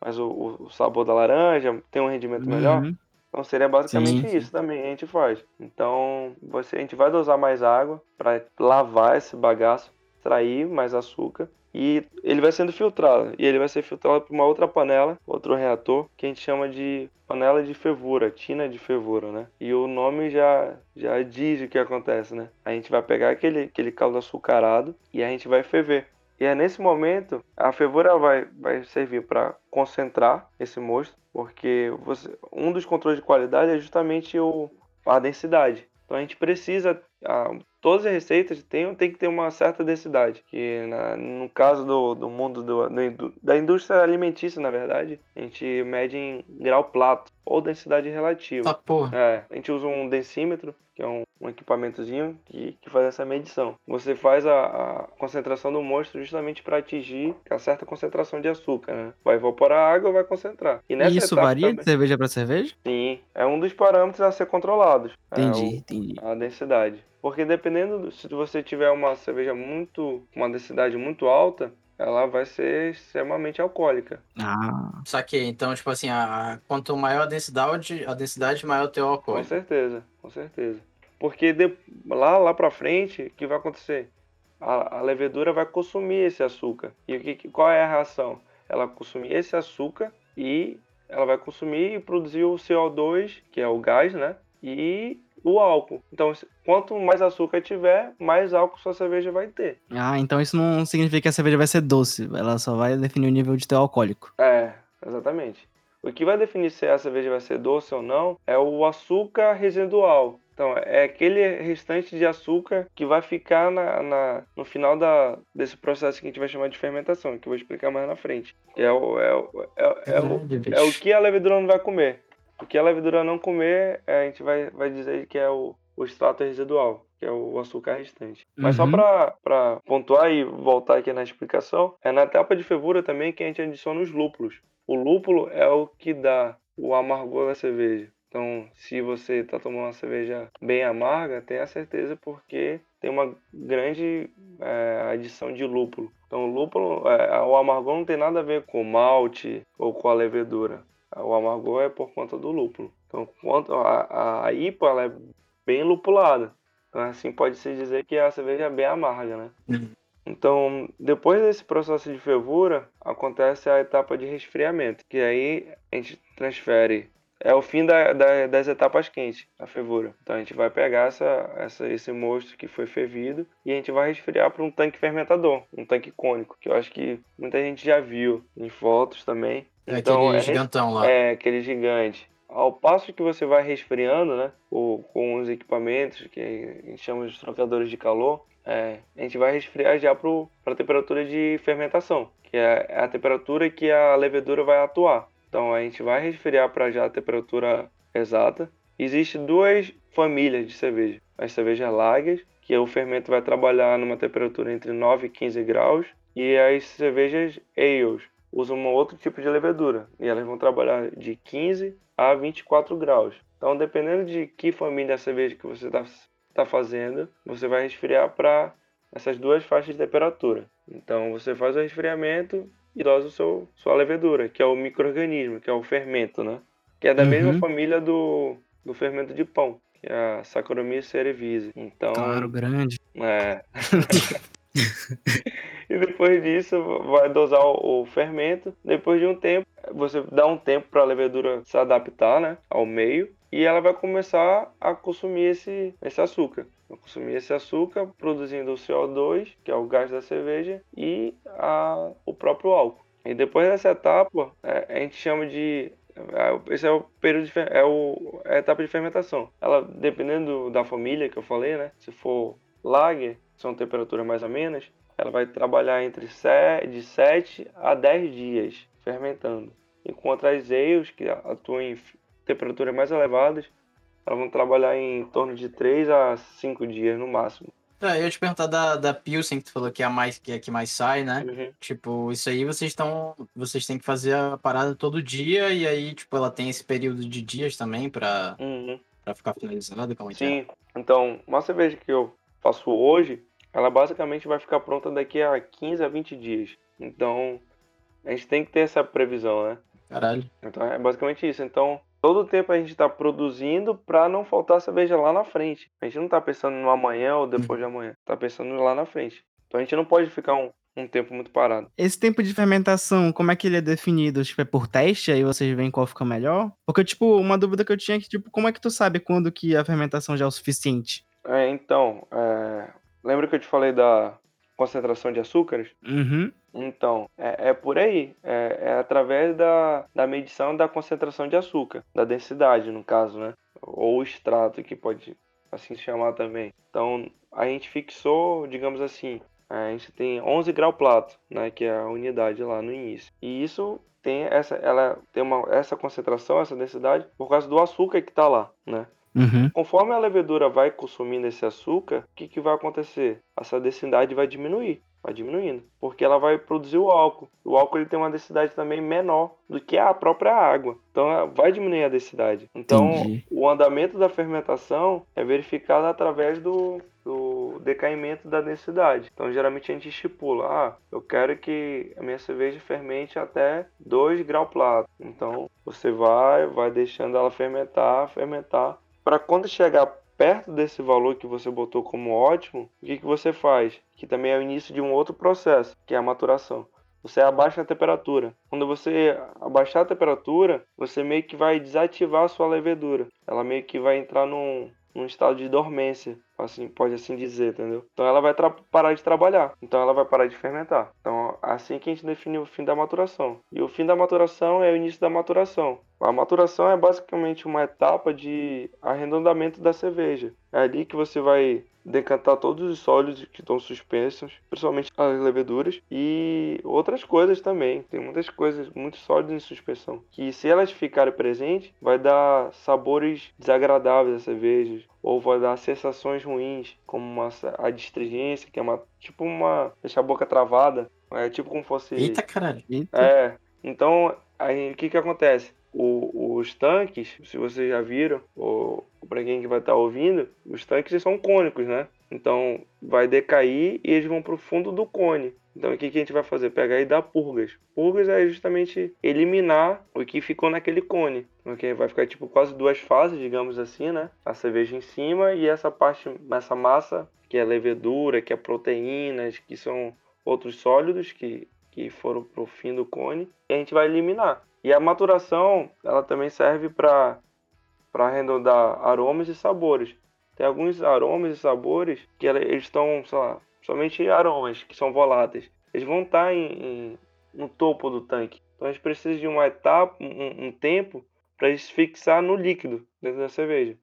mais o, o- sabor da laranja, ter um rendimento melhor. Uhum. Então seria basicamente Sim, isso também a gente faz. Então você, a gente vai dosar mais água para lavar esse bagaço, extrair mais açúcar e ele vai sendo filtrado. E ele vai ser filtrado para uma outra panela, outro reator, que a gente chama de panela de fervura, tina de fervura, né? E o nome já, já diz o que acontece, né? A gente vai pegar aquele, aquele caldo açucarado e a gente vai ferver. E é nesse momento, a fervura vai, vai servir para concentrar esse mosto, porque você, um dos controles de qualidade é justamente o, a densidade. Então a gente precisa, todas as receitas tem, tem que ter uma certa densidade, que na- no caso do, do mundo do, do da indústria alimentícia, na verdade, a gente mede em grau plato ou densidade relativa. Tá, porra. É, a gente usa um densímetro, que é um, um equipamentozinho que, que faz essa medição. Você faz a, a concentração do mosto justamente para atingir a certa concentração de açúcar, né? Vai evaporar a água, vai concentrar. E nessa E isso varia também- de cerveja pra cerveja? Sim, é um dos parâmetros a ser controlados. É Entendi, o- entendi. a densidade. Porque dependendo, do- se você tiver uma cerveja muito, uma densidade muito alta, ela vai ser extremamente alcoólica. Ah, Saquei. Então, tipo assim, a, a- quanto maior a densidade, a densidade maior o teu Com alcoólico. certeza, com certeza. Porque de- lá, lá pra frente, o que vai acontecer? A, a levedura vai consumir esse açúcar. E o que, que- qual é a reação? Ela consumir esse açúcar e ela vai consumir e produzir o CO2, que é o gás, né? E o álcool. Então, quanto mais açúcar tiver, mais álcool sua cerveja vai ter. ah, então isso não significa que a cerveja vai ser doce. Ela só vai definir o nível de teu alcoólico. É, exatamente. O que vai definir se a cerveja vai ser doce ou não é o açúcar residual. Então, é aquele restante de açúcar que vai ficar na, na- no final da, desse processo que a gente vai chamar de fermentação, que eu vou explicar mais na frente. Que É o, é, o- é, o- é, o, é o que a levedura não vai comer. O que a levedura não comer, é, a gente vai, vai dizer que é o, o extrato residual, que é o açúcar restante. Mas só Uhum. para pontuar e voltar aqui na explicação, é na etapa de fervura também que a gente adiciona os lúpulos. O lúpulo é o que dá o amargor da cerveja. Então, se você está tomando uma cerveja bem amarga, tenha certeza porque tem uma grande é, adição de lúpulo. Então, o lúpulo, é, o amargor não tem nada a ver com malte ou com a levedura. O amargor é por conta do lúpulo. Então, quanto a, a IPA ela é bem lupulada. Então, assim, pode-se dizer que a cerveja é bem amarga, né? Uhum. Então, depois desse processo de fervura, acontece a etapa de resfriamento, que aí a gente transfere. É o fim da- da- das etapas quentes, a fervura. Então a gente vai pegar essa, essa- esse mosto que foi fervido e a gente vai resfriar para um tanque fermentador, um tanque cônico, que eu acho que muita gente já viu em fotos também. É Então, aquele é- gigantão lá. é, aquele gigante. Ao passo que você vai resfriando, né, o- com os equipamentos que a gente chama de trocadores de calor, é, a gente vai resfriar já para a temperatura de fermentação, que é a temperatura que a levedura vai atuar. Então a gente vai resfriar para já a temperatura exata. Existem duas famílias de cerveja. As cervejas lagers, que o fermento vai trabalhar numa temperatura entre 9 e 15 graus, e as cervejas ales, usam um outro tipo de levedura e elas vão trabalhar de 15 a 24 graus. Então, dependendo de que família de cerveja que você está tá fazendo, você vai resfriar para essas duas faixas de temperatura. Então, você faz o resfriamento e dosa o seu sua levedura, que é o microorganismo, que é o fermento, né? Que é da Uhum. mesma família do, do fermento de pão, que é a Saccharomyces cerevisiae. Então, Claro, grande. é. e depois disso, vai dosar o, o fermento. Depois de um tempo, você dá um tempo para a levedura se adaptar né, ao meio. E ela vai começar a consumir esse, esse açúcar. Vai consumir esse açúcar, produzindo o CO2, que é o gás da cerveja, e a, o próprio álcool. E depois dessa etapa, é, a gente chama de é, esse é o período de, é, o, é a etapa de fermentação. Ela, dependendo da família que eu falei, né? Se for lager, são temperaturas mais ou menos, ela vai trabalhar entre se- de 7 a 10 dias fermentando. Enquanto as ales, que atuam em temperaturas mais elevadas, elas vão trabalhar em torno de 3 a 5 dias no máximo. É, eu ia te perguntar da, da Pilsen, que tu falou que é a mais, que é que mais sai, né? Uhum. Tipo, isso aí vocês estão. Vocês têm que fazer a parada todo dia, e aí, tipo, ela tem esse período de dias também pra, Uhum. pra ficar finalizada, como é que é? Sim, então, uma cerveja que eu faço hoje, ela basicamente vai ficar pronta daqui a 15 a 20 dias. Então, a gente tem que ter essa previsão, né? Caralho. Então, é basicamente isso. Então, todo o tempo a gente está produzindo para não faltar cerveja lá na frente. A gente não tá pensando no amanhã ou depois de amanhã, tá pensando lá na frente. Então, a gente não pode ficar um, um tempo muito parado. Esse tempo de fermentação, como é que ele é definido? Tipo, é por teste, aí vocês veem qual fica melhor? Porque, tipo, uma dúvida que eu tinha é que, tipo, como é que tu sabe quando que a fermentação já é o suficiente? É, então, é, lembra que eu te falei da concentração de açúcares? Uhum. Então, é, é por aí. É, é através da, da medição da concentração de açúcar, da densidade, no caso, né? Ou extrato, que pode assim se chamar também. Então, a gente fixou, digamos assim, a gente tem 11 grau plato, né? Que é a unidade lá no início. E isso tem essa, ela tem uma, essa concentração, essa densidade, por causa do açúcar que está lá, né? Uhum. Conforme a levedura vai consumindo esse açúcar, o que, que vai acontecer? Essa densidade vai diminuir, vai diminuindo, porque ela vai produzir o álcool. O álcool ele tem uma densidade também menor do que a própria água, então vai diminuir a densidade. Então, Entendi. o andamento da fermentação é verificado através do, do decaimento da densidade. Então, geralmente a gente estipula, ah, eu quero que a minha cerveja fermente até 2 graus plato. Então, você vai, vai deixando ela fermentar, fermentar, para quando chegar perto desse valor que você botou como ótimo, o que, que você faz? Que também é o início de um outro processo, que é a maturação. Você abaixa a temperatura. Quando você abaixar a temperatura, você meio que vai desativar a sua levedura. Ela meio que vai entrar num, num estado de dormência, assim, pode assim dizer, entendeu? Então ela vai parar de trabalhar, então ela vai parar de fermentar. Então assim que a gente define o fim da maturação. E o fim da maturação é o início da maturação. A maturação é basicamente uma etapa de arredondamento da cerveja. É ali que você vai decantar todos os sólidos que estão suspensos, principalmente as leveduras e outras coisas também. Tem muitas coisas, muitos sólidos em suspensão, que se elas ficarem presentes, vai dar sabores desagradáveis às cervejas ou vai dar sensações ruins, como uma, a distringência, que é uma tipo uma deixar a boca travada, é tipo como fosse Eita, caralho. Eita. é, então aí o que que acontece? O- os tanques, se vocês já viram, ou para quem que vai estar ouvindo, os tanques são cônicos, né? Então vai decair e eles vão pro fundo do cone. Então o que, que a gente vai fazer? Pegar e dar purgas. Purgas é justamente eliminar o que ficou naquele cone. Ok? Vai ficar tipo quase duas fases, digamos assim, né? A cerveja em cima e essa parte, essa massa, que é levedura, que é proteínas, que são outros sólidos que, que foram pro fim do cone, e a gente vai eliminar. E a maturação, ela também serve para arredondar aromas e sabores. Tem alguns aromas e sabores que eles estão, sei lá, somente aromas que são voláteis. Eles vão estar em, em- no topo do tanque. Então a gente precisa de uma etapa, um, um tempo para eles fixar no líquido dentro da cerveja.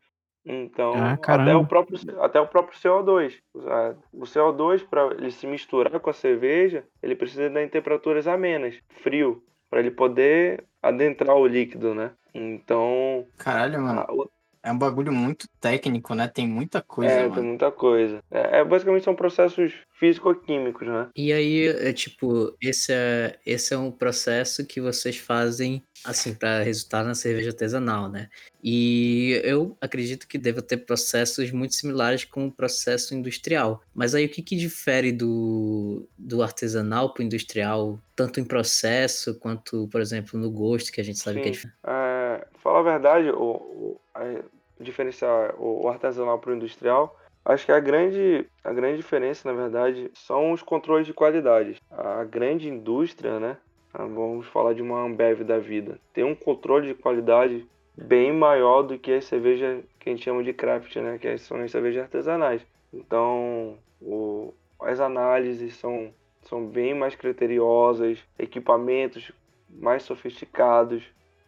Então, Ah, até o próprio até o próprio CO2. Ah, O CO2 para ele se misturar com a cerveja, ele precisa estar em temperaturas amenas, frio, para ele poder adentrar o líquido, né? Então, Caralho, mano. É um bagulho muito técnico, né? Tem muita coisa, é, mano. tem muita coisa. É, é, basicamente são processos físico-químicos, né? E aí, é tipo, esse é, esse é um processo que vocês fazem, assim, para resultar na cerveja artesanal, né? E eu acredito que deva ter processos muito similares com o processo industrial. Mas aí, o que que difere do, do artesanal para o industrial, tanto em processo quanto, por exemplo, no gosto, que a gente sabe que é Sim. diferente? É, falar a verdade, o, o- a- diferenciar o, o artesanal para o industrial, acho que a grande, a grande diferença, na verdade, são os controles de qualidade. A grande indústria, né? Vamos falar de uma Ambev da vida. Tem um controle de qualidade bem maior do que as cervejas que a gente chama de craft, né? Que são as cervejas artesanais. Então, o- as análises são, são bem mais criteriosas, equipamentos mais sofisticados.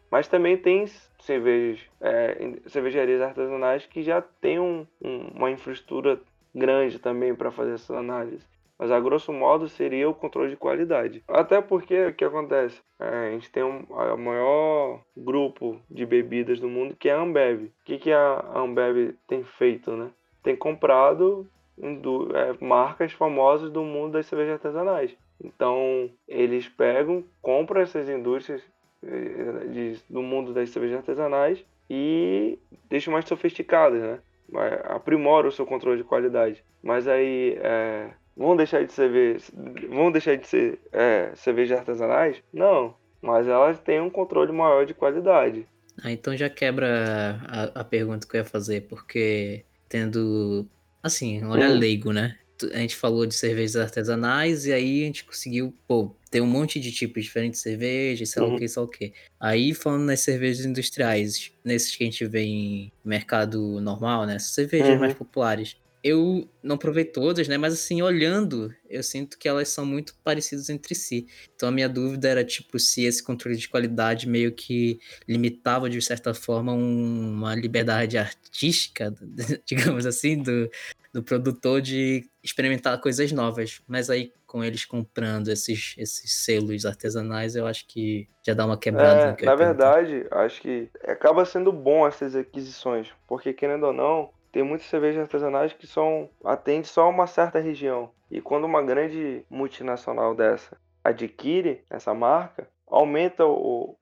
Mas também tem cervejas, é, cervejarias artesanais que já têm um- um- uma infraestrutura grande também para fazer essa análise. Mas a grosso modo seria o controle de qualidade. Até porque o que acontece? É, a gente tem um, o maior grupo de bebidas do mundo que é a Ambev. O que, que a Ambev tem feito, né? Tem comprado é, marcas famosas do mundo das cervejas artesanais. Então eles pegam, compram essas indústrias de, do mundo das cervejas artesanais e deixam mais sofisticadas, né? Aprimora o seu controle de qualidade. Mas aí é, vão deixar de ser vão deixar de ser é, cervejas artesanais? Não, mas elas têm um controle maior de qualidade. Ah, então já quebra a, a pergunta que eu ia fazer, porque tendo assim, olha hum. leigo, né? a gente falou de cervejas artesanais e aí a gente conseguiu, pô, ter um monte de tipos diferentes de cerveja, sei lá uhum. o que, sei lá o que. Aí falando nas cervejas industriais, nesses que a gente vê em mercado normal, né? Cervejas uhum. mais populares. Eu não provei todas, né? Mas assim, olhando, eu sinto que elas são muito parecidas entre si. Então a minha dúvida era, tipo, se esse controle de qualidade meio que limitava, de certa forma, um, uma liberdade artística, digamos assim, do, do produtor de experimentar coisas novas. Mas aí, com eles comprando esses, esses selos artesanais, eu acho que já dá uma quebrada. É, na verdade, acho que acaba sendo bom essas aquisições, porque querendo ou não, tem muitas cervejas artesanais que são atende só a uma certa região. E quando uma grande multinacional dessa adquire essa marca, aumenta o, o,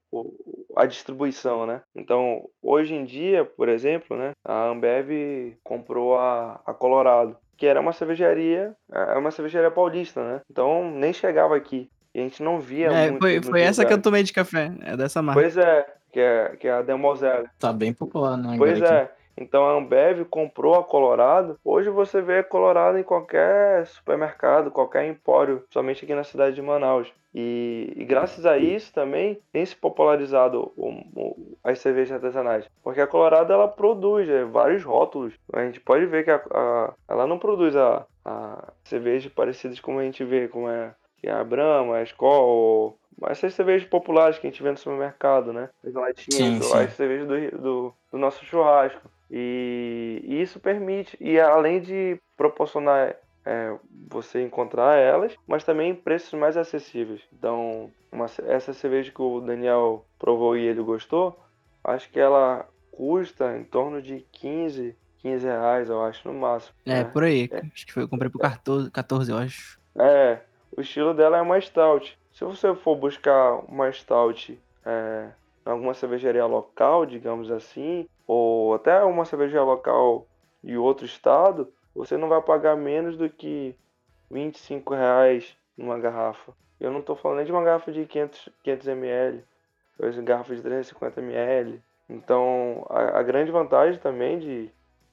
a distribuição, né? Então, hoje em dia, por exemplo, né, a Ambev comprou a, a Colorado, que era uma cervejaria, é uma cervejaria paulista, né? Então, nem chegava aqui. E a gente não via é, muito. Foi, foi essa que eu tomei de café, é dessa marca. Pois é, que é, que é a Demoselle. Tá bem popular, né? Pois é. Então a Ambev comprou a Colorado. Hoje você vê Colorado em qualquer supermercado, qualquer empório, somente aqui na cidade de Manaus. E, e, graças a isso também tem se popularizado o, o, as cervejas artesanais. Porque a Colorado ela produz é, vários rótulos. A gente pode ver que a, a, ela não produz a, a cervejas parecidas como a gente vê, como é, é a Brahma, a Skol, essas cervejas populares que a gente vê no supermercado, né? As latinhas, as cervejas do, do, do nosso churrasco. E, e, isso permite, e além de proporcionar é, você encontrar elas, mas também preços mais acessíveis. Então, uma, essa cerveja que o Daniel provou e ele gostou, acho que ela custa em torno de 15, 15 reais, eu acho, no máximo. É, né? por aí. É. Acho que foi, eu comprei por 14, 14, eu acho. É, o estilo dela é uma stout. Se você for buscar uma stout é, alguma cervejaria local, digamos assim, ou até uma cervejaria local de outro estado, você não vai pagar menos do que 25 reais numa garrafa. Eu não estou falando nem de uma garrafa de 500, 500 ml, mas garrafa de 350 ml. Então, a, a, grande vantagem também de,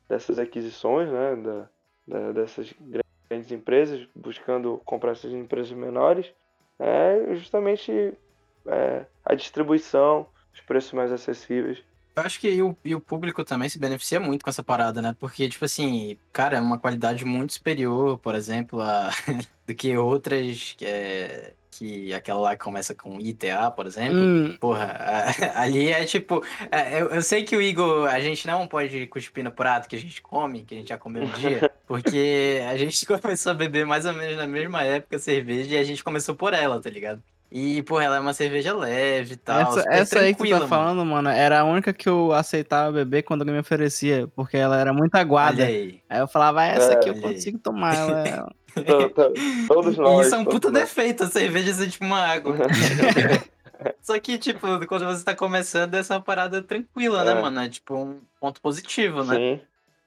dessas aquisições, né, da, da, dessas grandes empresas, buscando comprar essas empresas menores, é justamente é, a distribuição, os preços mais acessíveis. Eu acho que o, e o público também se beneficia muito com essa parada, né? Porque, tipo assim, cara, é uma qualidade muito superior, por exemplo, a, do que outras que é, que aquela lá que começa com ITA, por exemplo. Hum. Porra, a, ali é tipo. É, eu, eu, sei que o Igor, a gente não pode cuspir no prato que a gente come, que a gente já comeu um dia, porque a gente começou a beber mais ou menos na mesma época cerveja e a gente começou por ela, tá ligado? E, pô, ela é uma cerveja leve e tal. Essa, essa aí que tu tá falando, mano, era a única que eu aceitava beber quando alguém me oferecia, porque ela era muito aguada. Aí. aí. eu falava, ah, essa é, aqui eu consigo aí. tomar. Ela... Todos nós. Isso é um puta nós. defeito, a cerveja ser tipo uma água. Só que, tipo, quando você tá começando, essa é uma parada tranquila, né, é. né, mano? É tipo um ponto positivo, né? Sim.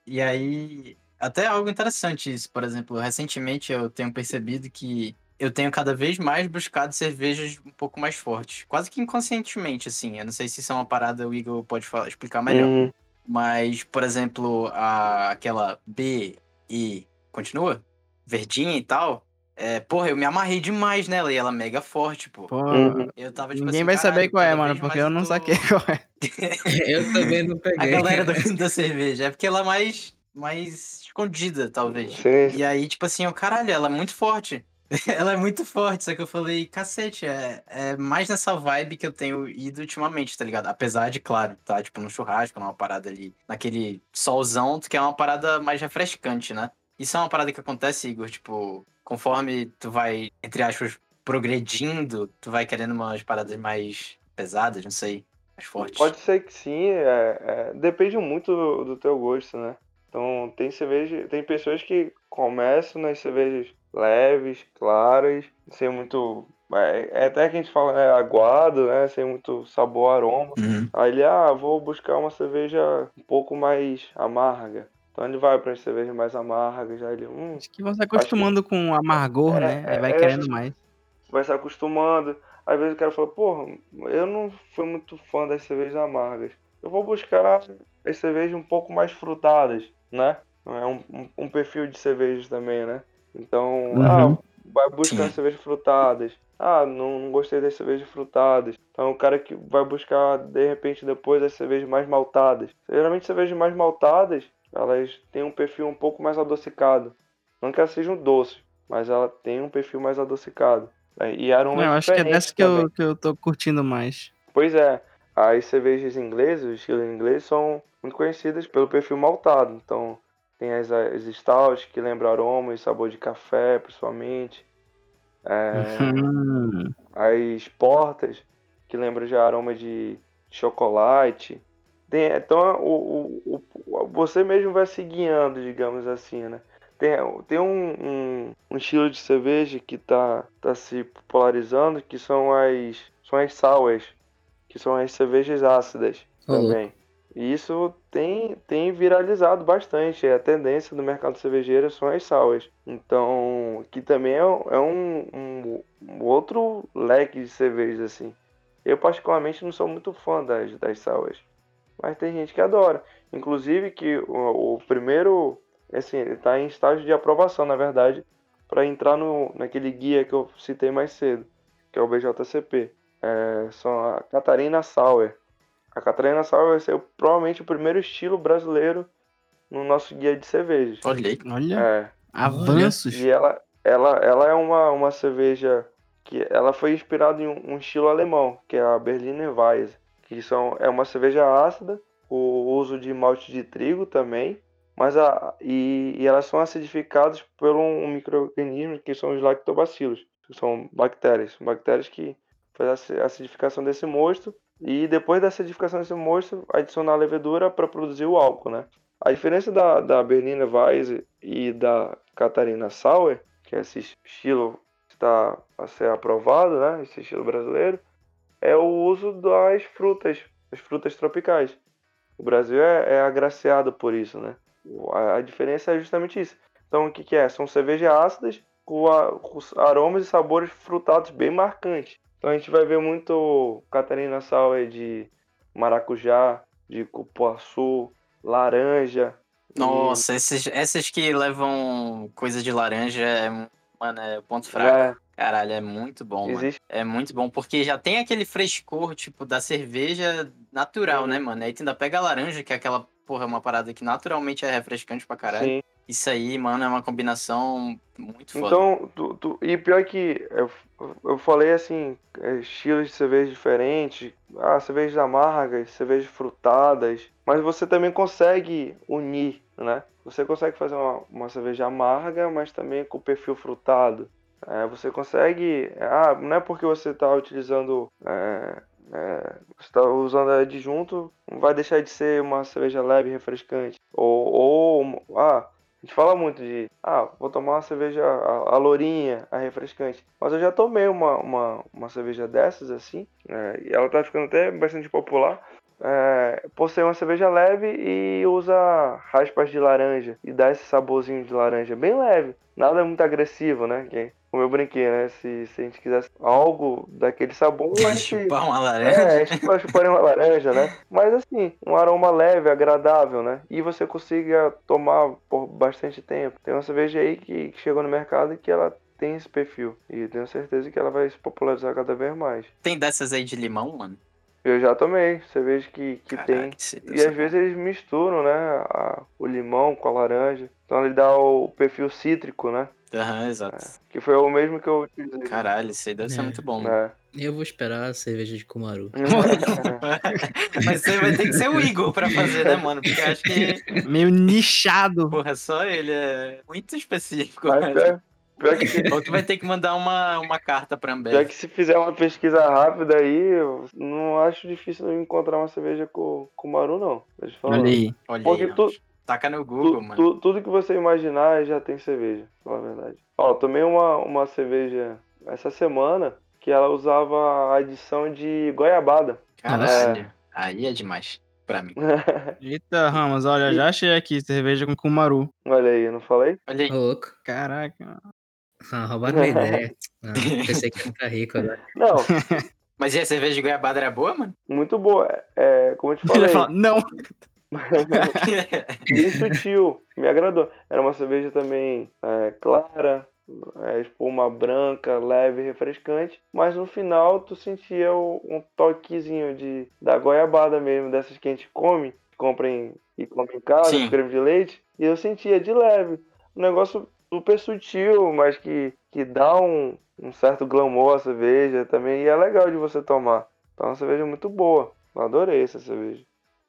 E aí, até algo interessante isso, por exemplo, recentemente eu tenho percebido que eu tenho cada vez mais buscado cervejas um pouco mais fortes. Quase que inconscientemente, assim. Eu não sei se isso é uma parada, o Igor pode falar, explicar melhor. Uhum. Mas, por exemplo, a, aquela B e. Continua? Verdinha e tal. É, porra, eu me amarrei demais nela e ela é mega forte, pô. Uhum. Eu tava, tipo, Ninguém assim, vai saber qual é, mano, porque eu não tô... saquei qual é. eu também não peguei. A galera do, da cerveja. É porque ela é mais, mais escondida, talvez. Sim. E aí, tipo assim, o caralho, ela é muito forte. Ela é muito forte, só que eu falei, cacete, é, é mais nessa vibe que eu tenho ido ultimamente, tá ligado? Apesar de, claro, tá, tipo, no churrasco, numa parada ali, naquele solzão, que é uma parada mais refrescante, né? Isso é uma parada que acontece, Igor, tipo, conforme tu vai, entre aspas, progredindo, tu vai querendo umas paradas mais pesadas, não sei, mais fortes. Pode ser que sim, é, é, depende muito do, do teu gosto, né? Então tem cerveja, tem pessoas que começam nas cervejas leves, claras, sem muito. É, é até que a gente fala, né, aguado, né? Sem muito sabor, aroma. Uhum. Aí ele, ah, vou buscar uma cerveja um pouco mais amarga. Então ele vai para as cervejas mais amargas, aí ele, hum, Acho que você vai acostumando com o amargor, É, né? Aí vai é, querendo mais. vai se acostumando. Às vezes o cara fala, porra, eu não fui muito fã das cervejas amargas. Eu vou buscar as cervejas um pouco mais frutadas, né? É um, um, um perfil de cervejas também, né? Então, Uhum. ah, vai buscar cervejas frutadas. Ah, não, não gostei das cervejas frutadas. Então, o cara que vai buscar, de repente, depois as cervejas mais maltadas. Geralmente, cervejas mais maltadas, elas têm um perfil um pouco mais adocicado. Não que elas sejam doces, mas ela tem um perfil mais adocicado. né? E aromas eu acho que é dessa que eu, que eu tô curtindo mais. Pois é, as cervejas inglesas, o estilo inglês, são muito conhecidas pelo perfil maltado. Então, tem as, as stouts que lembram aroma e sabor de café, principalmente. É, Hum. as portas, que lembram já aroma de chocolate. Tem, então, o, o, o- você mesmo vai se guiando, digamos assim, né? Tem, tem um, um, um estilo de cerveja que tá, tá se popularizando, que são as, são as sours, que são as cervejas ácidas também. E isso tem, tem viralizado bastante. A tendência do mercado cervejeiro são as sours. Então, que também é, um- é um, um, outro leque de cervejas, assim. Eu, particularmente, não sou muito fã das, das sours. Mas tem gente que adora. Inclusive que o, o primeiro, assim, ele tá em estágio de aprovação, na verdade, para entrar no, naquele guia que eu citei mais cedo, que é o BJCP. É, são a Catarina Sour. A Catarina Sour vai ser provavelmente o primeiro estilo brasileiro no nosso guia de cervejas. Olha aí. Olha, É, avanços. e ela, ela, ela é uma, uma cerveja que ela foi inspirada em um, um estilo alemão, que é a Berliner Weisse, que são, é uma cerveja ácida, o uso de malte de trigo também, mas a, e, e elas são acidificadas por um, um microorganismo que são os lactobacilos, que são bactérias, bactérias que fazem a acidificação desse mosto e depois da acidificação desse mosto adicionar a levedura para produzir o álcool, né? A diferença da, da Berliner Weisse e da Catarina Sauer, que é esse estilo que está a ser aprovado, né? Esse estilo brasileiro, é o uso das frutas, das frutas tropicais. O Brasil é, é agraciado por isso, né? A, a diferença é justamente isso. Então, o que, que é? São cervejas ácidas com, a- com aromas e sabores frutados bem marcantes. Então, a gente vai ver muito Catarina Sauer de maracujá, de cupuaçu, laranja. e- Nossa, esses, essas que levam coisa de laranja, é, mano, é ponto fraco. É, Caralho, é muito bom, mano. existe É muito bom, porque já tem aquele frescor, tipo, da cerveja natural, né, mano? Aí tu ainda pega a laranja, que é aquela, porra, uma parada que naturalmente é refrescante pra caralho. sim. Isso aí, mano, é uma combinação muito foda. Então, tu, tu- e pior que eu, eu falei assim, é, estilos de cerveja diferentes, ah, cervejas amargas, cervejas frutadas, mas você também consegue unir, né? Você consegue fazer uma, uma cerveja amarga, mas também com perfil frutado. É, você consegue, ah, não é porque você está utilizando, é, é, você está usando adjunto, vai deixar de ser uma cerveja leve refrescante. Ou, ou ah, a gente fala muito de, ah, vou tomar uma cerveja, a, a lourinha, a refrescante. Mas eu já tomei uma, uma, uma cerveja dessas, assim, né, e ela tá ficando até bastante popular. É, por ser uma cerveja leve e usa raspas de laranja e dá esse saborzinho de laranja bem leve, nada muito agressivo, né? Que, como eu brinquei, né? Se, se a gente quisesse algo daquele sabor, gente, Chupar uma laranja. é, a gente pode chupar uma laranja, né? Mas assim, um aroma leve, agradável, né? E você consiga tomar por bastante tempo. Tem uma cerveja aí que, que chegou no mercado e que ela tem esse perfil. E tenho certeza que ela vai se popularizar cada vez mais. Tem dessas aí de limão, mano? Eu já tomei cerveja que, que Caraca, tem. E às vezes eles misturam, né? a- o limão com a laranja. Então ele dá o perfil cítrico, né? Aham, exato. Que foi o mesmo que eu utilizei. Caralho, isso aí deve ser É. muito bom. É. Eu vou esperar a cerveja de Kumaru. Mas você vai ter que ser o Igor pra fazer, né, mano? Porque eu acho que, Meio nichado. porra, só ele é muito específico. Mas velho. pior, Pior que, Ou tu vai ter que mandar uma, uma carta pra Ambev. pior que se fizer uma pesquisa rápida aí, eu não acho difícil eu encontrar uma cerveja com, com Maru, não. Deixa eu falar. Olha aí. Olha Porque aí, tu- ó. Taca no Google, Tu- mano. tu- tudo que você imaginar já tem cerveja, pra falar a verdade. Ó, tomei uma, uma cerveja essa semana que ela usava a adição de goiabada. Caralho. Aí é demais pra mim. Eita, Ramos, olha, já achei aqui cerveja com Kumaru. Olha aí, eu não falei? Olha aí. Ô, louco. Caraca. Ah, roubaram minha ideia. Ah, pensei que ia ficar rico agora. Não, Mas e a cerveja de goiabada era boa, mano? muito boa. É, como eu te Ele falei, fala, não. bem sutil, me agradou. Era uma cerveja também é, clara, é, espuma branca, leve, refrescante, mas no final tu sentia o- um toquezinho de, da goiabada mesmo, dessas que a gente come, compra em, e come em casa, Sim. creme de leite, e eu sentia de leve. Um negócio super sutil, mas que, que dá um, um certo glamour à cerveja também, e é legal de você tomar. Então é uma cerveja muito boa. Eu adorei essa cerveja.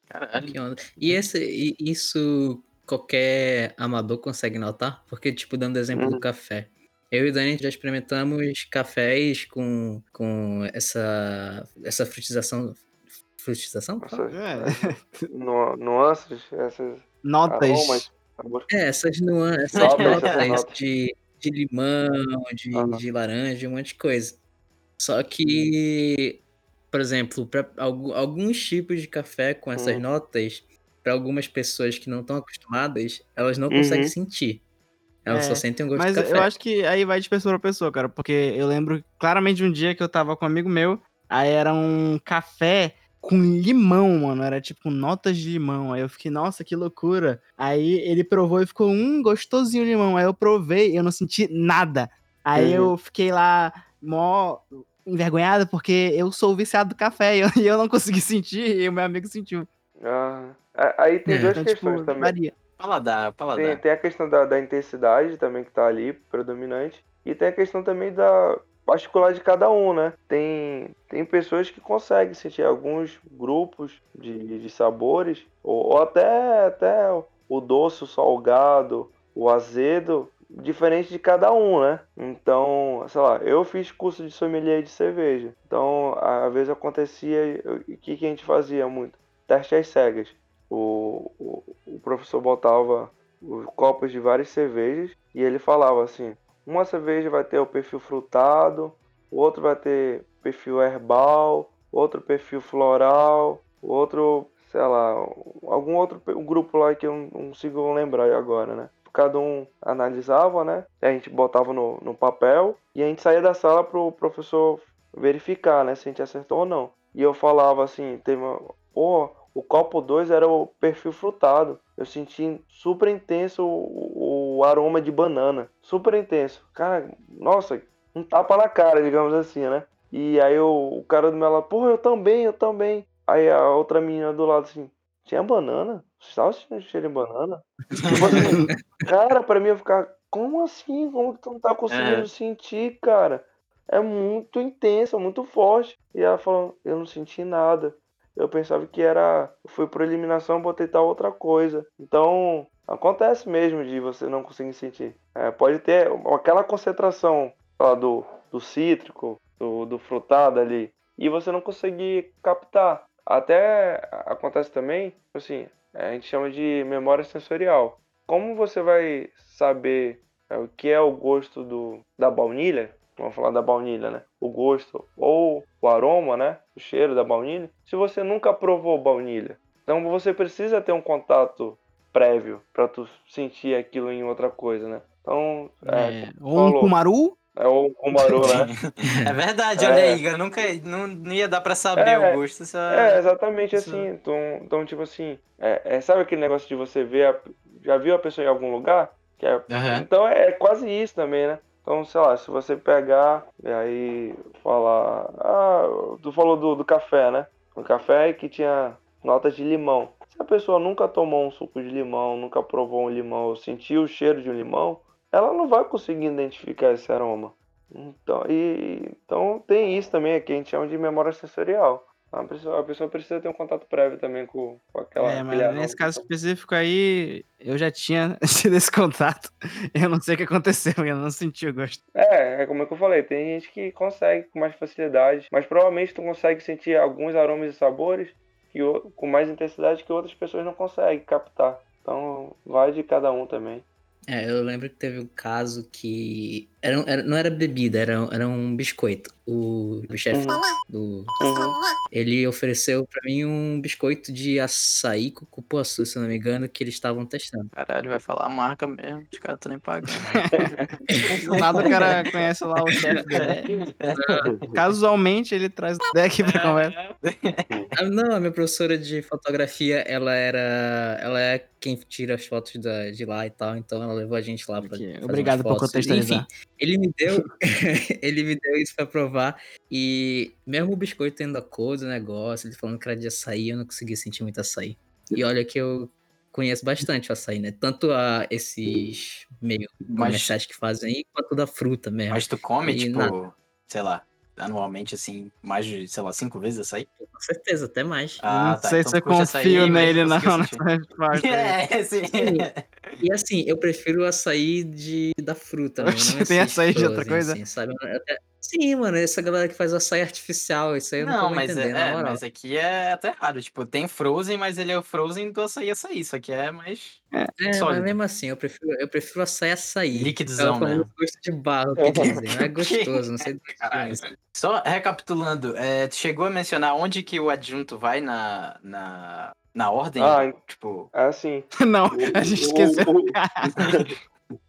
Caralho. Que onda. E, esse, isso qualquer amador consegue notar? Porque, tipo, dando exemplo do Uhum. café. Eu e o Dani já experimentamos cafés com, com essa, essa frutização. Frutização? Nossa, É. nu- nuances, essas Notas. aromas. É, essas nuances, essas Notas, notas, essas notas. de, de limão, de, Aham. de laranja, um monte de coisa. Só que, por exemplo, para alguns tipos de café com essas Hum. notas, para algumas pessoas que não estão acostumadas, elas não Uhum. conseguem sentir. Elas É, só sentem o gosto Mas de café. eu acho que aí vai de pessoa pra pessoa, cara. Porque eu lembro claramente de um dia que eu tava com um amigo meu. Aí era um café com limão, mano. Era tipo notas de limão. Aí eu fiquei, nossa, que loucura. Aí ele provou e ficou, hum, gostosinho o limão. Aí eu provei e eu não senti nada. Aí Uhum. eu fiquei lá, mó envergonhado, porque eu sou viciado do café e eu, e eu não consegui sentir e o meu amigo sentiu. Ah, a- aí tem É, duas Então, questões tipo, também. varia. Paladar, Tem, paladar. tem a questão da, da intensidade também que tá ali, predominante. E tem a questão também da particular de cada um, né? Tem, tem pessoas que conseguem sentir alguns grupos de, de sabores, ou, ou até, até o doce, o salgado, o azedo, diferente de cada um, né? Então, sei lá, eu fiz curso de sommelier de cerveja. Então, às vezes acontecia, o que, que a gente fazia muito? Teste às cegas. O, o, o professor botava os copos de várias cervejas e ele falava assim: uma cerveja vai ter o perfil frutado, o outro vai ter perfil herbal, outro perfil floral, outro, sei lá, algum outro grupo lá que eu não consigo lembrar agora, né? Cada um analisava, né? A gente botava no, no papel e a gente saía da sala pro professor verificar, né? Se a gente acertou ou não. E eu falava assim, teve uma, pô, o copo 2 era o perfil frutado. Eu senti super intenso o, o aroma de banana. Super intenso. Cara, nossa, um tapa na cara, digamos assim, né? E aí o, o cara do meu lado, porra, eu também, eu também. Aí a outra menina do lado assim, tinha banana? Estava sentindo cheiro de banana? Tipo assim, cara, pra mim eu ficar, como assim? Como que tu não tá conseguindo É. sentir, cara? É muito intenso, é muito forte. E ela falou, eu não senti nada. Eu pensava que era. Fui por eliminação, botei tal outra coisa. Então, acontece mesmo de você não conseguir sentir. É, pode ter aquela concentração sei lá, do, do cítrico, do, do frutado ali, e você não conseguir captar. Até acontece também, assim, a gente chama de memória sensorial. Como você vai saber é, o que é o gosto do, da baunilha? Vamos falar da baunilha, né? O gosto ou o aroma, né? O cheiro da baunilha. Se você nunca provou baunilha, então você precisa ter um contato prévio para tu sentir aquilo em outra coisa, né? Então, é, É, ou um. Kumaru, é o Kumaru, né? É verdade, É. olha aí, eu nunca não, não ia dar pra saber É, o gosto. Só... É, exatamente Isso- assim. Então, então tipo assim, é, é- sabe aquele negócio de você ver, a- já viu a pessoa em algum lugar? Que é- Aham. Então é, é quase isso também, né? Então, sei lá, se você pegar e aí falar. Ah, tu falou do, do café, né? O café que tinha notas de limão. Se a pessoa nunca tomou um suco de limão, nunca provou um limão, sentiu o cheiro de um limão, ela não vai conseguir identificar esse aroma. Então, e, então tem isso também que a gente chama de memória sensorial. A pessoa, a pessoa precisa ter um contato prévio também com, com aquela. é, mas aroma. nesse caso específico aí, eu já tinha tido esse contato. Eu não sei o que aconteceu, eu não senti o gosto. É, é como é que eu falei, tem gente que consegue com mais facilidade, mas provavelmente tu consegue sentir alguns aromas e sabores que, com mais intensidade que outras pessoas não conseguem captar. Então vai de cada um também. É, eu lembro que teve um caso que. Era, era- não era bebida, era, era um biscoito. O, o chefe do. Uhum. Ele ofereceu pra mim um biscoito de açaí com cupuaçu, se eu não me engano, que eles estavam testando. Caralho, vai falar a marca mesmo. Os caras estão nem pagando. Do nada o cara conhece lá o chefe dele. Casualmente ele traz ideia aqui pra conversa. Ah, não, a minha professora de fotografia, ela era. Ela é quem tira as fotos da, de lá e tal, então ela levou a gente lá pra. Obrigado umas por fotos. contextualizar. Enfim, ele me deu. ele me deu isso pra provar. E mesmo o biscoito tendo a cor do negócio, ele falando que era de açaí, eu não conseguia sentir muito açaí. E olha que eu conheço bastante o açaí, né? Tanto a esses meio comerciais que fazem aí, quanto da fruta mesmo. Mas tu come, E tipo, nada. sei lá, anualmente, assim, mais de, sei lá, cinco vezes açaí? Com certeza, até mais. não sei então se eu açaí, confio mas nele, não, nessa. É, sim. E assim, eu prefiro o açaí de, da fruta. Oxe, não tem açaí de outra coisa? Assim, sabe? Eu até- Sim, mano, essa galera que faz o açaí artificial, isso aí eu não, Não, tô mas, entendendo, é, na é, moral. mas aqui é até raro. Tipo, tem Frozen, mas ele é o Frozen do açaí açaí. Só que é mais É, mas sólido. mesmo assim, eu prefiro, eu prefiro açaí açaí. Líquidzão, É o famoso né? gosto de barro que dizem. Não é gostoso, não sei do que Caralho. é isso. Só recapitulando, é, tu chegou a mencionar onde que o adjunto vai na, na, na ordem? Ah, tipo, É assim. Não, o- a gente o- esqueceu. o-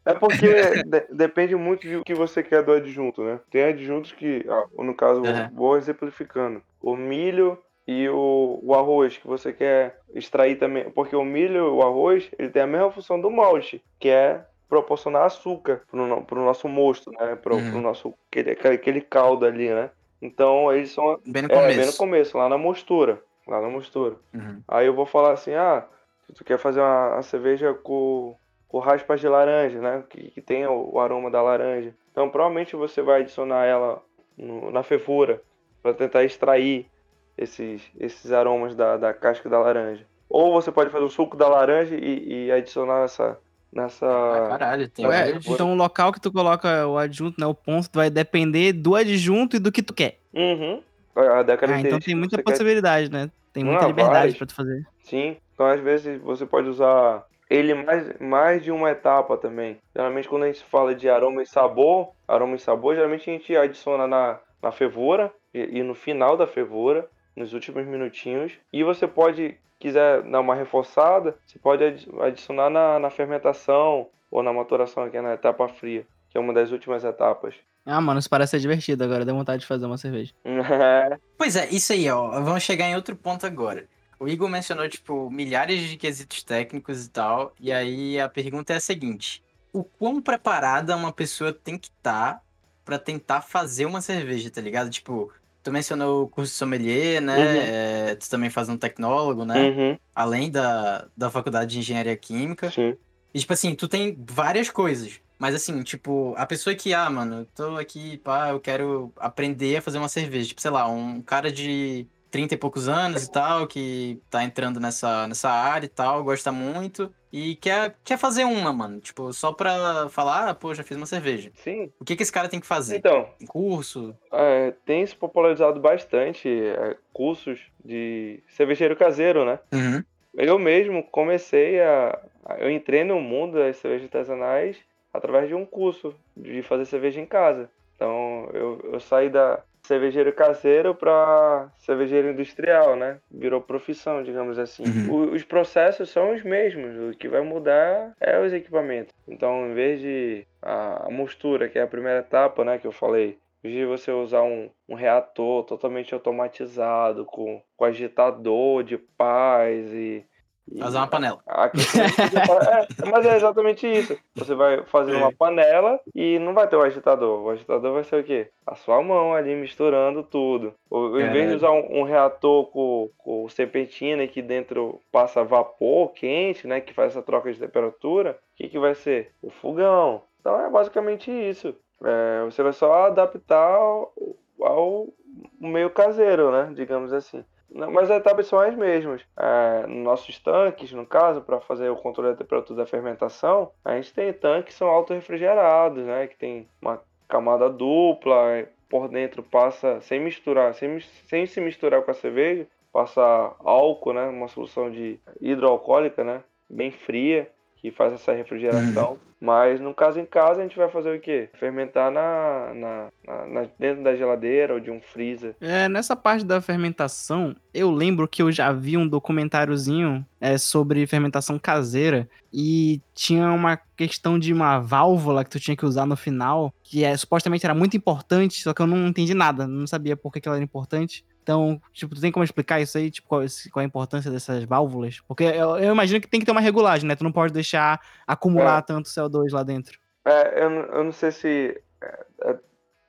É porque de- depende muito do que você quer do adjunto, né? Tem adjuntos que, no caso, Aham. vou exemplificando. O milho e o, o arroz que você quer extrair também. Porque o milho e o arroz, ele tem a mesma função do malte, que é proporcionar açúcar pro, pro nosso mosto, né? Pro, Uhum. pro nosso, aquele, aquele- aquele caldo ali, né? Então, eles são bem no é, começo. bem no começo, lá na mostura. Lá na mostura. Uhum. Aí eu vou falar assim, ah, se tu quer fazer uma, uma cerveja com, com raspas de laranja, né? Que, que tem o, aroma da laranja. Então provavelmente você vai adicionar ela no- na fervura para tentar extrair esses, esses aromas da, da casca da laranja. Ou você pode fazer o suco da laranja e, e adicionar essa. nessa. Ah, caralho, tem Ué, então o local que tu coloca o adjunto, né, o ponto, vai depender do adjunto e do que tu quer. Uhum. Ah, então tem muita você quer possibilidade, né? Tem Não, muita liberdade várias. pra tu fazer. Sim, então às vezes você pode usar ele mais, mais de uma etapa também. Geralmente quando a gente fala de aroma e sabor, aroma e sabor, geralmente a gente adiciona na, na fervura e, e no final da fervura, nos últimos minutinhos. E você pode, quiser dar uma reforçada, você pode adi- adicionar na, na fermentação ou na maturação, que é na etapa fria, que é uma das últimas etapas. Ah, mano, isso parece ser divertido agora, deu vontade de fazer uma cerveja. Pois é, isso aí, ó. Vamos chegar em outro ponto agora. O Igor mencionou, tipo, milhares de quesitos técnicos e tal. E aí a pergunta é a seguinte: O quão preparada uma pessoa tem que estar pra tentar fazer uma cerveja, tá ligado? Tipo, tu mencionou o curso de sommelier, né? Uhum. É, tu também faz um tecnólogo, né? Uhum, Além da, da faculdade de engenharia química. sim. E, tipo assim, tu tem várias coisas. Mas, assim, tipo, a pessoa que, ah, mano, tô aqui, pá, eu quero aprender a fazer uma cerveja. Tipo, sei lá, um cara de 30 e poucos anos e tal, que tá entrando nessa, nessa área e tal, gosta muito. E quer, quer fazer uma, mano. Tipo, só pra falar, ah, pô, já fiz uma cerveja. Sim. O que que esse cara tem que fazer? Então, Um curso? É, tem se popularizado bastante é, cursos de cervejeiro caseiro, né? Uhum. Eu mesmo comecei a. a- Eu entrei no mundo das cervejas artesanais através de um curso de fazer cerveja em casa. Então eu, eu saí da cervejeiro caseiro para cervejeiro industrial, né? Virou profissão, digamos assim. O- os processos são os mesmos, o que vai mudar é os equipamentos. Então, em vez de a, a mostura, que é a primeira etapa, né, que eu falei, em vez de você usar um, um reator totalmente automatizado, com, com agitador de paz e. Fazer uma panela. a questão é é, mas é exatamente isso. Você vai fazer uma panela e não vai ter o agitador. O agitador vai ser o quê? A sua mão ali misturando tudo. Ou, em vez de usar um, um reator com, com serpentina e que dentro passa vapor quente, né? Que faz essa troca de temperatura, o que, que vai ser? O fogão. Então é basicamente isso. É, você vai só adaptar ao, ao meio caseiro, né? Digamos assim. Mas as etapas são as mesmas. É, nos nossos tanques, no caso, para fazer o controle da temperatura da fermentação, a gente tem tanques que são auto-refrigerados, né? Que tem uma camada dupla, por dentro passa sem misturar, sem, sem se misturar com a cerveja, passa álcool, né? Uma solução de hidroalcoólica, né? Bem fria, que faz essa refrigeração. Mas no caso em casa a gente vai fazer o quê? Fermentar na, na, na- na- dentro da geladeira ou de um freezer. É, nessa parte da fermentação, eu lembro que eu já vi um documentáriozinho é, sobre fermentação caseira e tinha uma questão de uma válvula que tu tinha que usar no final, que é, supostamente era muito importante, só que eu não entendi nada, não sabia por que, que ela era importante. Então, tipo, tu tem como explicar isso aí? Tipo, qual, qual a importância dessas válvulas? Porque eu, eu imagino que tem que ter uma regulagem, né? Tu não pode deixar acumular tanto CO2 lá dentro. É, eu, não- eu não sei se é, é,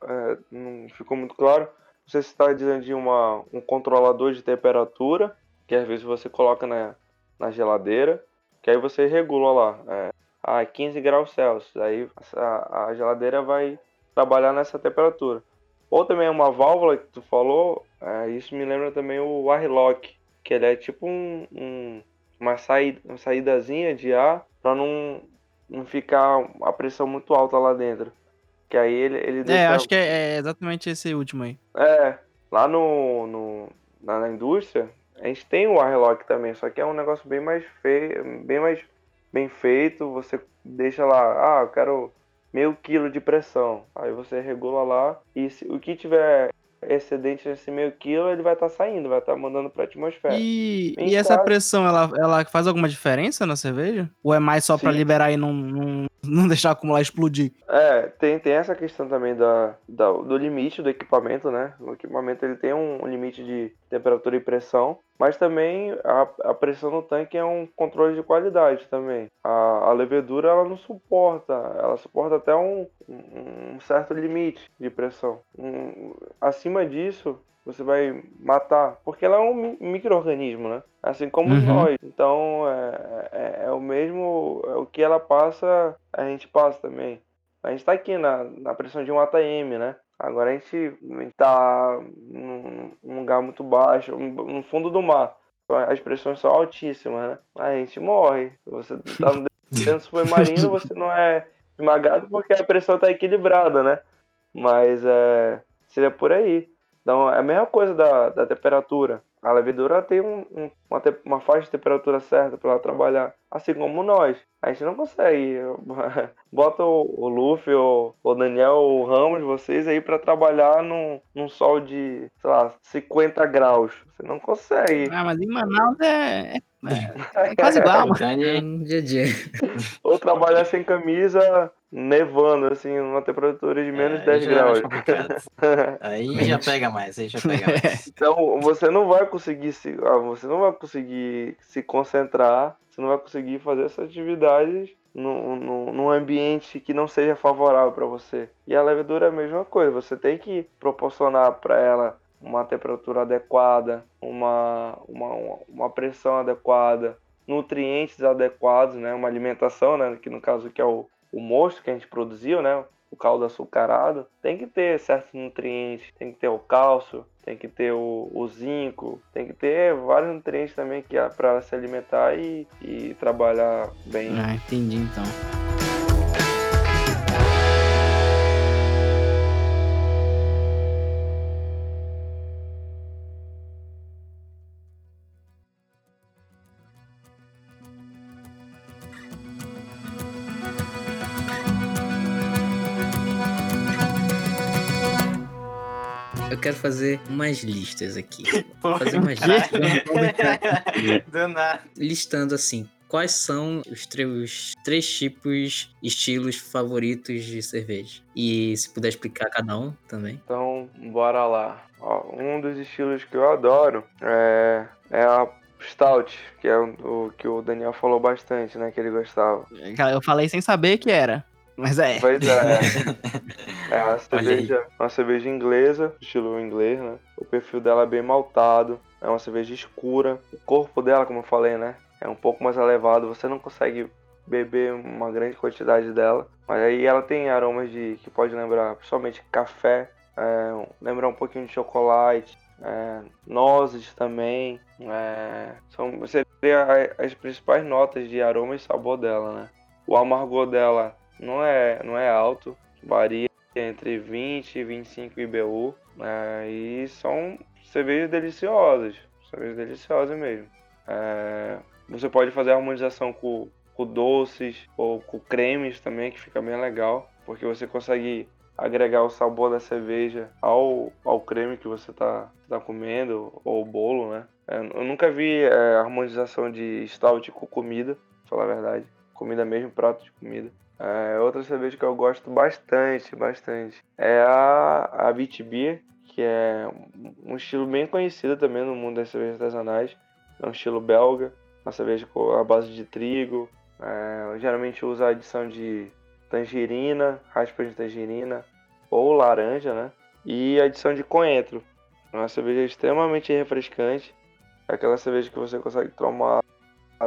é, não ficou muito claro. Não sei se está dizendo de uma, um controlador de temperatura, que às vezes você coloca na, na geladeira, que aí você regula lá. É, a 15 graus Celsius. Aí a, a geladeira vai trabalhar nessa temperatura. Ou também uma válvula que tu falou, é, isso me lembra também o airlock, que ele é tipo um, um- uma, saída, uma saídazinha de ar para não, não ficar a pressão muito alta lá dentro. Que aí ele, ele deixa. É, acho que é, é exatamente esse último aí. É, lá no, no na, na indústria, a gente tem o airlock também, só que é um negócio bem mais feio, bem mais bem feito. Você deixa lá, ah, eu quero meio quilo de pressão. Aí você regula lá e se, o que tiver excedente nesse meio quilo, ele vai estar saindo, vai estar mandando para a atmosfera. E, e essa casa- pressão, ela, ela faz alguma diferença na cerveja? Ou é mais só Sim. liberar e não, não, não deixar acumular explodir? É, tem, tem essa questão também da, da- do limite do equipamento, né? O equipamento ele tem um limite de temperatura e pressão, mas também a, a pressão no tanque é um controle de qualidade também. A, a levedura ela não suporta, ela suporta até um, um- certo limite de pressão. Um- acima disso, você vai matar, porque ela é um mi- micro-organismo, né? Assim como Uhum. nós. Então, é, é, é o mesmo, é o que ela passa, a gente passa também. A gente tá aqui na, na pressão de um ATM, né? Agora a gente tá num, lugar muito baixo, no fundo do mar. As pressões são altíssimas, né? A gente morre. Você tá no dentro do submarino, você não é esmagado porque a pressão tá equilibrada, né? Mas é, seria por aí. Então é a mesma coisa da, da temperatura. A levedura tem um- um- uma, te- uma faixa de temperatura certa para ela trabalhar, assim como nós. A gente não consegue. Bota o, o Luffy, o, o Daniel, o Ramos, vocês aí para trabalhar num, num sol de, sei lá, 50 graus. Você não consegue. Ah, mas em Manaus é, é, é quase igual, mano. É no dia a dia. Ou trabalhar sem camisa, nevando, assim, numa temperatura de menos é, 10 já é mais graus. Aí já pega mais, aí já pega mais. Então você não vai conseguir se, ah, você não vai conseguir se concentrar, você não vai conseguir fazer essas atividades num, ambiente que não seja favorável para você. E a levedura é a mesma coisa, você tem que proporcionar para ela uma temperatura adequada, uma, uma, uma pressão adequada, nutrientes adequados, né, uma alimentação, né, que no caso que é o, o mosto que a gente produziu, né, o caldo açucarado, tem que ter certos nutrientes, tem que ter o cálcio, tem que ter o, o zinco, tem que ter vários nutrientes também que é para se alimentar e, e trabalhar bem. Ah, entendi então. Quero fazer umas listas aqui. Fazer umas listas. Do nada. listando assim, quais são os três tipos, estilos favoritos de cerveja. E se puder explicar cada um também. Então, bora lá. Ó, um dos estilos que eu adoro é, é a Stout, que é o, o que o Daniel falou bastante, né? Que ele gostava. Eu falei sem saber que era. Mas é. Pois é. É uma cerveja, uma cerveja inglesa, estilo inglês, né? O perfil dela é bem maltado, é uma cerveja escura. O corpo dela, como eu falei, né? É um pouco mais elevado, você não consegue beber uma grande quantidade dela. Mas aí ela tem aromas de que pode lembrar principalmente café, é, lembrar um pouquinho de chocolate, é, nozes também. É, são seria as principais notas de aroma e sabor dela, né? O amargor dela não é, não é alto, varia entre 20 e 25 IBU. É, e são cervejas deliciosas, cervejas deliciosas mesmo. É, você pode fazer harmonização com, com doces ou com cremes também, que fica bem legal, porque você consegue agregar o sabor da cerveja ao, ao creme que você está tá comendo, ou bolo, né? É, eu nunca vi é, harmonização de stout com comida, pra falar a verdade. Comida mesmo, prato de comida. É, outra cerveja que eu gosto bastante, bastante, é a, a Beer, que é um estilo bem conhecido também no mundo das cervejas artesanais. É um estilo belga, uma cerveja a base de trigo. É, geralmente usa a adição de tangerina, raspas de tangerina ou laranja, né? E adição de coentro. É uma cerveja extremamente refrescante. É aquela cerveja que você consegue tomar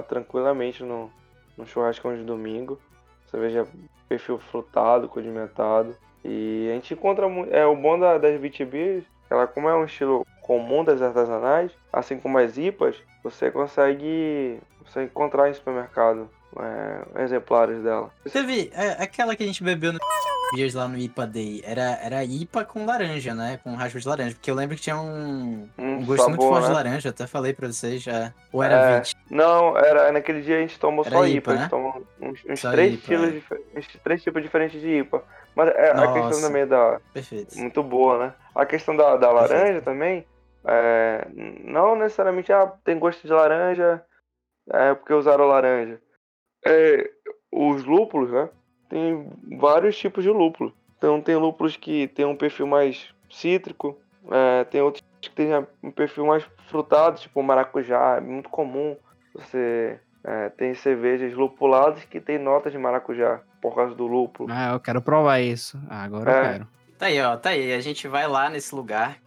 tranquilamente no, no churrascão de domingo. Cerveja perfil frutado, condimentado. E a gente encontra é o bom da, das BTB, ela como é um estilo comum das artesanais, assim como as IPAs, você consegue você encontrar em supermercado é, exemplares dela. Teve é, aquela que a gente bebeu no dias lá no IPA Day, era, era IPA com laranja, né? Com raspa de laranja. Porque eu lembro que tinha um, um, um gosto sabor, muito forte né? de laranja, até falei pra vocês já. Ou era é, 20? Não, era, naquele dia a gente tomou era só IPA, IPA né? a gente tomou uns, uns três, IPA, estilos, é. uns três tipos diferentes de IPA. Mas é, a questão também da. Perfeito. Muito boa, né? A questão da, da laranja Perfeito. também. É, não necessariamente ah, tem gosto de laranja, é porque usaram laranja. É, os lúpulos, né? Tem vários tipos de lúpulo. Então tem lúpulos que tem um perfil mais cítrico, é, tem outros que tem um perfil mais frutado, tipo maracujá, é muito comum. Você é, tem cervejas lupuladas que tem notas de maracujá por causa do lúpulo. Ah, eu quero provar isso. Ah, agora é. eu quero. Tá aí, ó, tá aí. A gente vai lá nesse lugar.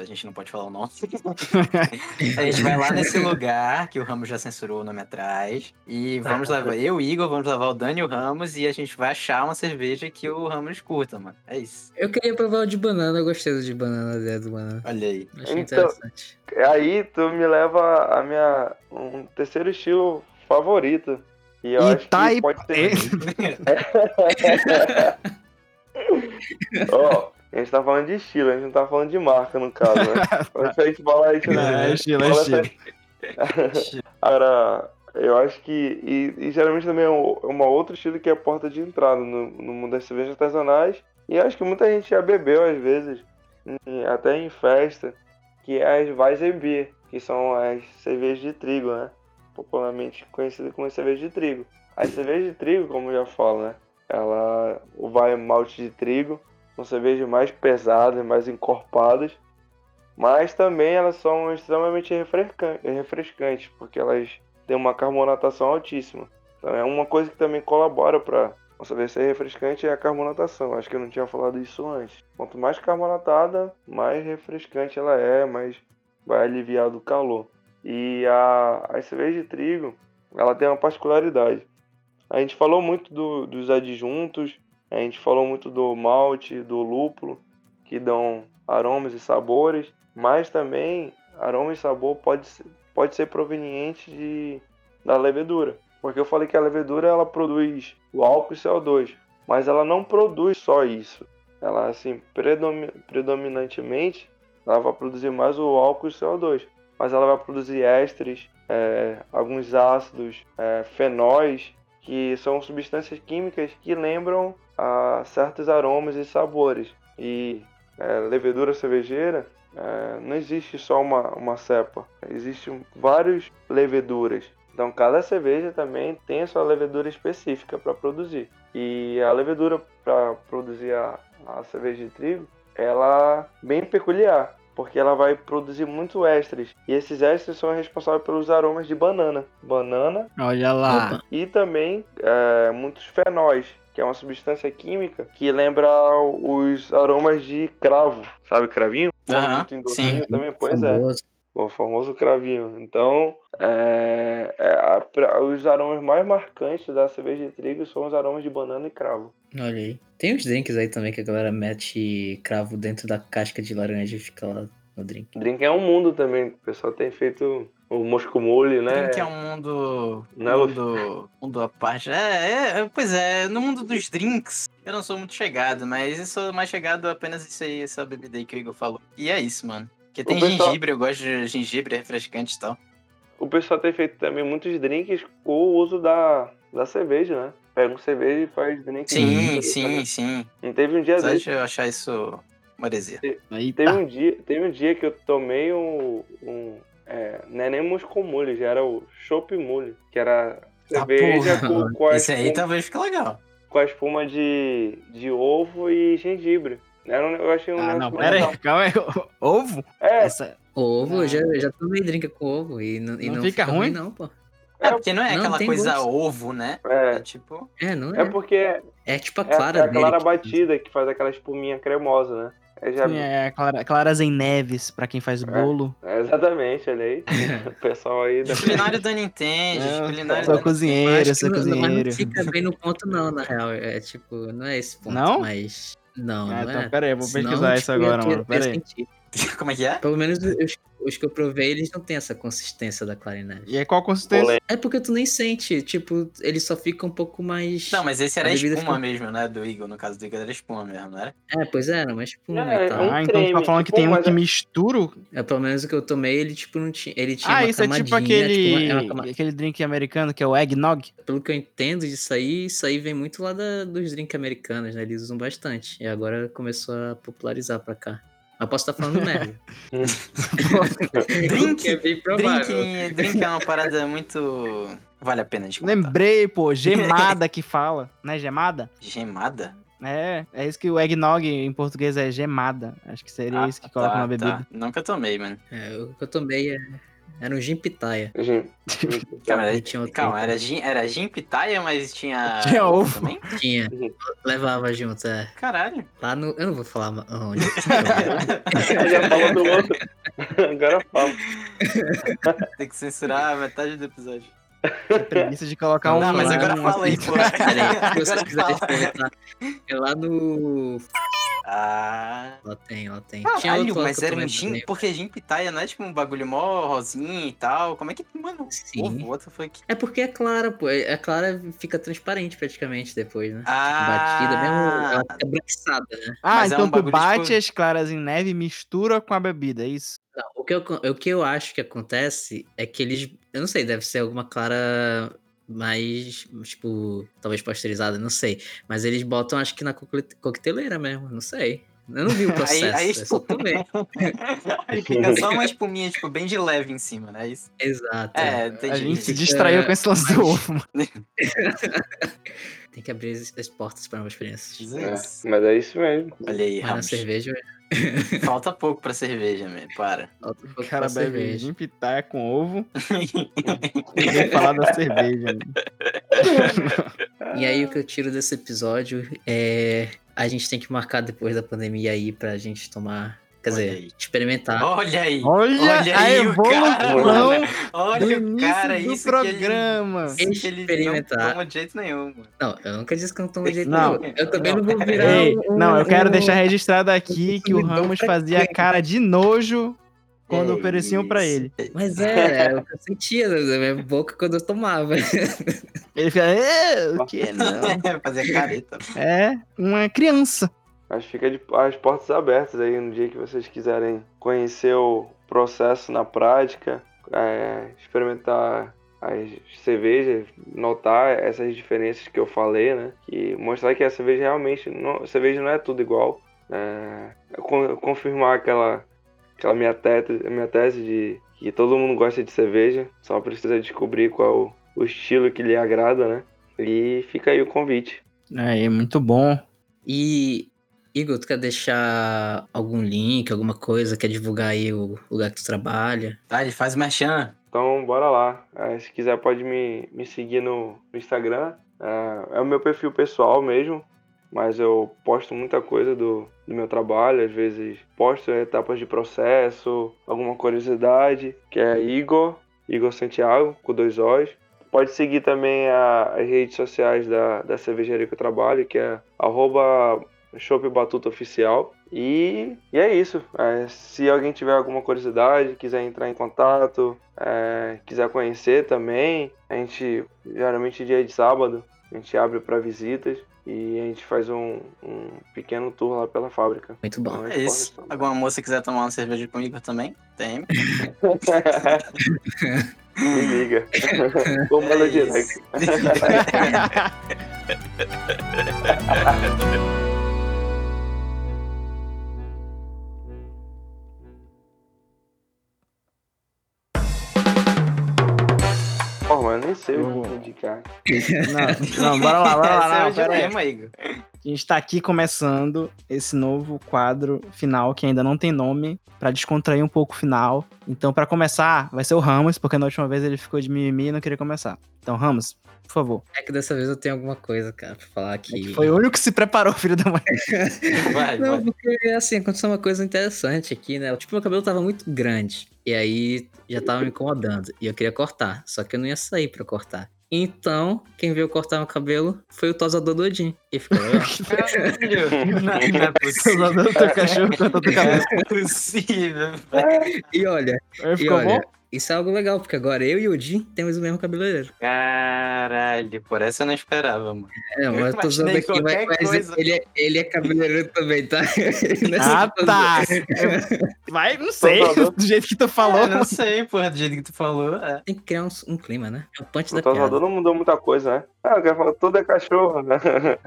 A gente não pode falar o nome. a gente vai lá nesse lugar que o Ramos já censurou o nome atrás. E vamos levar. Eu e o Igor vamos levar o Dani e o Ramos e a gente vai achar uma cerveja que o Ramos curta, mano. É isso. Eu queria provar o de banana, eu gostei do de banana, a do banana. Olha aí. Achei então, interessante. Aí tu me leva a minha. um terceiro estilo favorito. E eu e acho tá que pode ser. Ó, oh, a gente tá falando de estilo, a gente não tá falando de marca, no caso, né? Se a gente falar isso, né? É, estilo, é estilo. Agora, eu acho que. E, e geralmente também é uma outra estilo que é a porta de entrada no, no mundo das cervejas artesanais. E acho que muita gente já bebeu às vezes, em, até em festa, que é as Weizenbier, que são as cervejas de trigo, né? Popularmente conhecidas como cerveja de trigo. As cervejas de trigo, como eu já falo, né? Ela vai malte de trigo, são cervejas mais pesadas, mais encorpadas, mas também elas são extremamente refrescantes, porque elas têm uma carbonatação altíssima. Então é uma coisa que também colabora para uma cerveja ser refrescante é a carbonatação. Acho que eu não tinha falado isso antes. Quanto mais carbonatada, mais refrescante ela é, mais vai aliviar do calor. E a, a cerveja de trigo, ela tem uma particularidade. A gente falou muito do, dos adjuntos, a gente falou muito do malte, do lúpulo, que dão aromas e sabores, mas também aroma e sabor pode ser, pode ser proveniente de, da levedura. Porque eu falei que a levedura ela produz o álcool e CO2, mas ela não produz só isso. Ela, assim, predominantemente, ela vai produzir mais o álcool e CO2, mas ela vai produzir ésteres, é, alguns ácidos, é, fenóis que são substâncias químicas que lembram a certos aromas e sabores. E é, levedura cervejeira é, não existe só uma, uma cepa, existem várias leveduras. Então cada cerveja também tem a sua levedura específica para produzir. E a levedura para produzir a, a cerveja de trigo, ela é bem peculiar porque ela vai produzir muito ésteres. E esses ésteres são responsáveis pelos aromas de banana. Banana. Olha lá. E também é, muitos fenóis, que é uma substância química que lembra os aromas de cravo. Sabe cravinho? Uhum, sim. Também, pois é. O famoso cravinho. Então, é, é, a, os aromas mais marcantes da cerveja de trigo são os aromas de banana e cravo. Olha aí. Tem uns drinks aí também que a galera mete cravo dentro da casca de laranja e fica lá o drink. Drink é um mundo também. O pessoal tem feito o Moscow Mule, né? Drink é um mundo. Não é mundo, mundo à parte. É, é, pois é, no mundo dos drinks, eu não sou muito chegado, mas eu sou mais chegado apenas isso aí, essa bebida aí que o Igor falou. E é isso, mano. Porque tem pessoal- gengibre, eu gosto de gengibre, é refrescante e tal. O pessoal tem feito também muitos drinks com o uso da, da cerveja, né? Pega um cerveja e faz drink. Sim, sim, sim. Não teve um dia Apesar desse. de eu achar isso uma heresia. Aí Teve tá. um dia, teve um dia que eu tomei um. um é, não é nem Moscow Mule, já era o Chopp Mule, que era cerveja porra. com, com, a Esse aí espuma, talvez fique legal. com a espuma de, de ovo e gengibre. Era um, eu achei um Ah, não, pera aí, calma aí. Ovo? É, Essa... Ovo, eu já, já tomei drink com ovo e não, e Não não fica ruim? não, pô. É, porque não é Não, aquela coisa gosto. ovo, né? É é, tipo. É, não é. é porque é, É tipo a é clara a dele. clara que- batida que faz aquela espuminha cremosa, né? É, já, é clara, claras em neves, pra quem faz bolo. é, exatamente, olha aí. o pessoal aí da Os culinários Dani entende, os Não, culinários sou Dani cozinheiro, eu sou não- mas cozinheiro. não fica bem no ponto, não, na real. É tipo, não é esse ponto, Não? mas. Não, Ah, não então é. pera aí, eu vou Senão, pesquisar isso tipo, ia agora, mano. Pera aí. Como é que é? Pelo menos os, os que eu provei, eles não têm essa consistência da clarinete. E aí, qual a consistência? Polêmica. É porque tu nem sente, tipo, ele só fica um pouco mais. Não, mas esse era A espuma fica- mesmo, né? Do Igor. No caso do Igor era espuma mesmo, não era? É, pois é, era uma espuma É, e tal. é um Ah, então tu tá falando que tipo, tem um mas que é- misturo? É, pelo menos o que eu tomei, ele, tipo, não tinha. Ele tinha Ah, uma isso é tipo camadinha, aquele, tipo, uma- é uma aquele drink americano que é o eggnog. Pelo que eu entendo disso aí, isso aí vem muito lá da- dos drinks americanos, né? Eles usam bastante. E agora começou a popularizar pra cá. Mas posso estar falando merda. Drink, é bem provável. drink, drink é uma parada muito. Vale a pena de contar. Lembrei, pô, gemada que fala. Não é gemada? Gemada? É, é isso que o eggnog em português é gemada. Acho que seria isso que coloca tá, na bebida. tá. Nunca tomei, mano. É, o que eu tomei é- era um gin pitaia. Gente, Calma, E tinha outro- calma era, gin, era gin pitaia, mas tinha. Tinha ovo. também? Tinha. Levava junto, é. Caralho. Lá no. Eu não vou falar onde. já falou do outro. Agora fala. Tem que censurar metade do episódio. Preguiça de colocar um. Não, mas agora fala aí, pô. Peraí, se você Agora quiser fala. experimentar. É lá no. Ah. Lá tem, lá tem. Caralho, mas que eu era um gin. Porque gin pitaia não é tipo um bagulho mó rosinha e tal. Como é que. Mano, Sim. ovo, what the fuck? É porque é clara, pô. É clara fica transparente praticamente depois, né? Ah. Batida mesmo. Ela fica branquiçada, né? Ah, Mas é então um tu bagulho, bate tipo- as claras em neve e mistura com a bebida, é isso? Não, o, que eu, o que eu acho que acontece é que eles. Eu não sei, deve ser alguma clara mais, tipo, talvez pasteurizada, não sei. Mas eles botam, acho que na coquete- coqueteleira mesmo, não sei. Eu não vi o processo, Aí, aí, só tipo, tomei. aí fica só uma espuminha, tipo, bem de leve em cima, né? Isso. Exato. É, é. A gente se distraiu com esse lance do ovo. mano. Tem que abrir as, as portas para novas experiências. Jesus. Mas é isso mesmo. Olha aí, Mas Ramos. cerveja, Falta pouco pra cerveja, man. Para. falta O pouco cara pra bebe cerveja. gin pitaia com ovo e vem falar da cerveja. mano. E aí, o que eu tiro desse episódio é. A gente tem que marcar depois da pandemia aí pra gente tomar. Quer Olha dizer, aí. experimentar. Olha aí. Olha, Olha aí o cara, evolução do Olha o cara, do isso programa. que ele, isso que ele Experimentar. não toma de jeito nenhum, mano. Não, eu nunca disse que eu não tomo de jeito Não. nenhum. Eu também não vou virar. Ei, um- não, eu quero um- deixar registrado aqui que o Ramos fazia cara de nojo quando É ofereciam pra isso. ele. Mas é, é o que eu sentia na minha boca quando eu tomava. Ele fica, "É, o que não? Fazer careta. É uma criança. Mas fica de, as portas abertas aí no dia que vocês quiserem conhecer o processo na prática, é, experimentar as cervejas, notar essas diferenças que eu falei, né? E mostrar que a cerveja realmente, não, a cerveja não é tudo igual. É, con- confirmar aquela, aquela minha, tese, minha tese de que todo mundo gosta de cerveja, só precisa descobrir qual o estilo que lhe agrada, né? E fica aí o convite. É, muito bom. E, Igor, tu quer deixar algum link, alguma coisa? Quer divulgar aí o lugar que tu trabalha? Tá, ele faz merchan. Então, bora lá. É, se quiser, pode me, me seguir no, no Instagram. É, é o meu perfil pessoal mesmo, mas eu posto muita coisa do, do meu trabalho. Às vezes posto etapas de processo, alguma curiosidade, que é Igor, Igor Santiago, com dois O's. Pode seguir também a- as redes sociais da, da cervejaria que eu trabalho, que é arroba Chopp Batuta Oficial. E, e é isso. É, se alguém tiver alguma curiosidade, quiser entrar em contato, é, quiser conhecer também, a gente, geralmente dia de sábado, a gente abre para visitas e a gente faz um, um pequeno tour lá pela fábrica. Muito bom. Então, É isso. Alguma moça quiser tomar uma cerveja comigo também? Tem. Me liga. Ou manda É direct. nem sei o Eu- que indicar. Não, não, bora lá, bora lá. É Não, o pera aí. Igor. A gente tá aqui começando esse novo quadro final que ainda não tem nome, pra descontrair um pouco o final. Então, pra começar, vai ser o Ramos, porque na última vez ele ficou de mimimi e não queria começar. Então, Ramos, por favor. É que dessa vez eu tenho alguma coisa, cara, pra falar É aqui. que foi o único que se preparou, filho da mãe. Vai, Não, vai. porque assim, aconteceu uma coisa interessante aqui, né? Tipo, meu cabelo tava muito grande. E aí já tava me incomodando. E eu queria cortar. Só que eu não ia sair pra cortar. Então, quem veio cortar meu cabelo foi o tosador do Odin. E ficou legal. Caralho, não, não é possível. O teu cachorro cortou teu cabelo. Não é possível. e olha, Aí e ficou olha, bom? Isso é algo legal, porque agora eu e o Odin temos o mesmo cabeleireiro. Caralho, por essa eu não esperava, mano. É, Eu mas eu tô usando aqui, mas, mas ele, é, ele é cabeleireiro também, tá? Ah, tá. Vai, não sei. Do jeito que tu falou. Eu não sei, porra, do jeito que tu falou. É. Tem que criar um, um clima, né? É o punch O da piada. tosador não mudou muita coisa, né? Ah, eu quero falar, tudo é cachorro, né?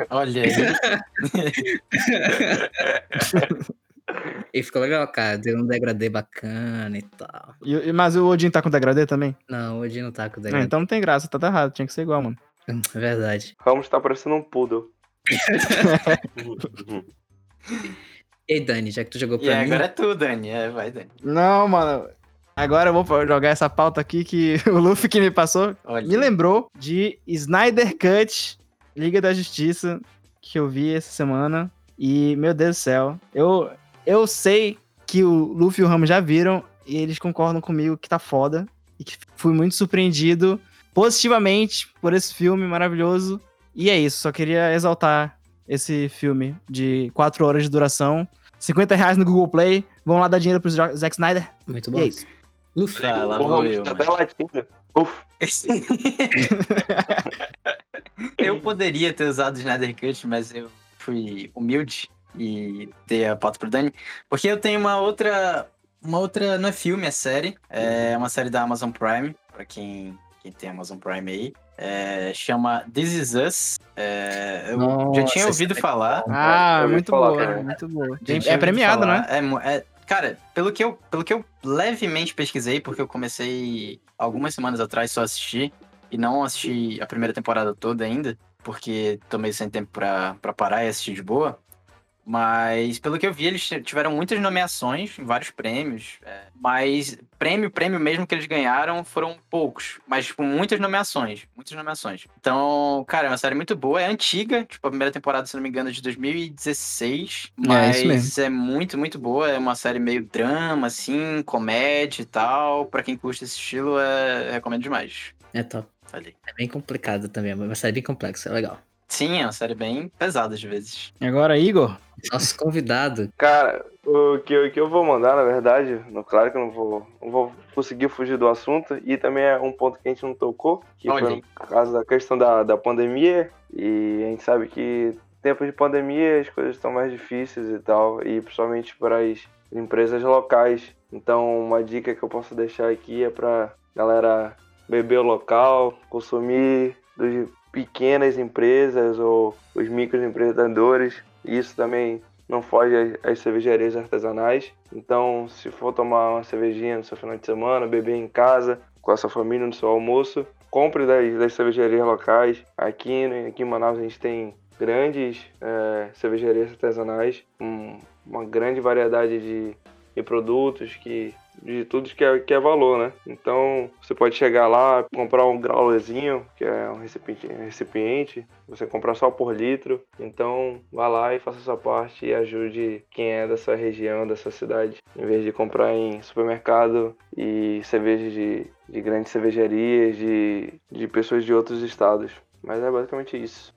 Olha aí. E ficou legal, cara. Deu um degradê bacana e tal. E- e- mas o Odin tá com degradê também? Não, hoje não tá com Não, degradê. então não tem graça, tá, errado. Tinha que ser igual, mano. É verdade. Ramos tá parecendo um poodle. E aí, Dani, já que tu jogou E pra mim, agora é tu, Dani. É, vai, Dani. Não, mano. Agora eu vou jogar essa pauta aqui que o Luffy que me passou Olha. me lembrou de Snyder Cut, Liga da Justiça, que eu vi essa semana. E, meu Deus do céu, eu, eu sei que o Luffy e o Ramos já viram e eles concordam comigo que tá foda. E que fui muito surpreendido positivamente por esse filme maravilhoso. E é isso, só queria exaltar esse filme de 4 horas de duração. 50 reais no Google Play. Vão lá dar dinheiro pro Zack Snyder. muito E bom. é isso. Luffy, Tá, lá o vou Ramos eu, tá mano. até latindo. Uf, eu poderia ter usado o Snyder Cut, mas eu fui humilde e dei a pauta pro Dani. Porque eu tenho uma outra. Uma outra. Não é filme, é série. É uma série da Amazon Prime, pra quem, quem tem Amazon Prime aí. É, chama This Is Us. É, eu já tinha ouvido é falar. Ah, eu ouvi muito falar boa, muito boa. É premiado, né? É é- cara, pelo que, eu, pelo que eu levemente pesquisei, porque eu comecei algumas semanas atrás só a assistir, e não assisti a primeira temporada toda ainda, porque tô meio sem tempo pra, pra parar e assistir de boa. Mas, pelo que eu vi, eles tiveram muitas nomeações, vários prêmios. é, mas prêmio, prêmio mesmo que eles ganharam foram poucos. Mas, tipo, muitas nomeações. Muitas nomeações. Então, cara, é uma série muito boa. É antiga. Tipo, a primeira temporada, se não me engano, é de 2016. Mas isso mesmo. é muito, muito boa. É uma série meio drama, assim, comédia e tal. Pra quem curte esse estilo, é... recomendo demais. é top. Falei. É bem complicado também, é uma série bem complexa, é legal. Sim, é uma série bem pesada às vezes. Agora, Igor. Nosso convidado, Cara, o que, eu- o que eu vou mandar, na verdade, no, claro que eu não vou, não vou conseguir fugir do assunto, e também é um ponto que a gente não tocou, que Olha foi por causa da questão da, da pandemia, e a gente sabe que tempos de pandemia as coisas estão mais difíceis e tal, e principalmente para as empresas locais. Então, uma dica que eu posso deixar aqui é para galera beber o local, consumir dos pequenas empresas ou os microempreendedores. Isso também não foge às- cervejarias artesanais. Então, se for tomar uma cervejinha no seu final de semana, beber em casa, com a sua família no seu almoço, compre das, das cervejarias locais. Aqui, né, aqui em Manaus a gente tem grandes eh, cervejarias artesanais, com uma grande variedade de, de produtos que de tudo que é, que é valor, né? Então você pode chegar lá, comprar um graulezinho, que é um recipiente, recipiente, você comprar só por litro. Então vá lá e faça sua parte e ajude quem é dessa região, dessa cidade, em vez de comprar em supermercado e cervejas de, de grandes cervejarias, de, de pessoas de outros estados. Mas é basicamente isso.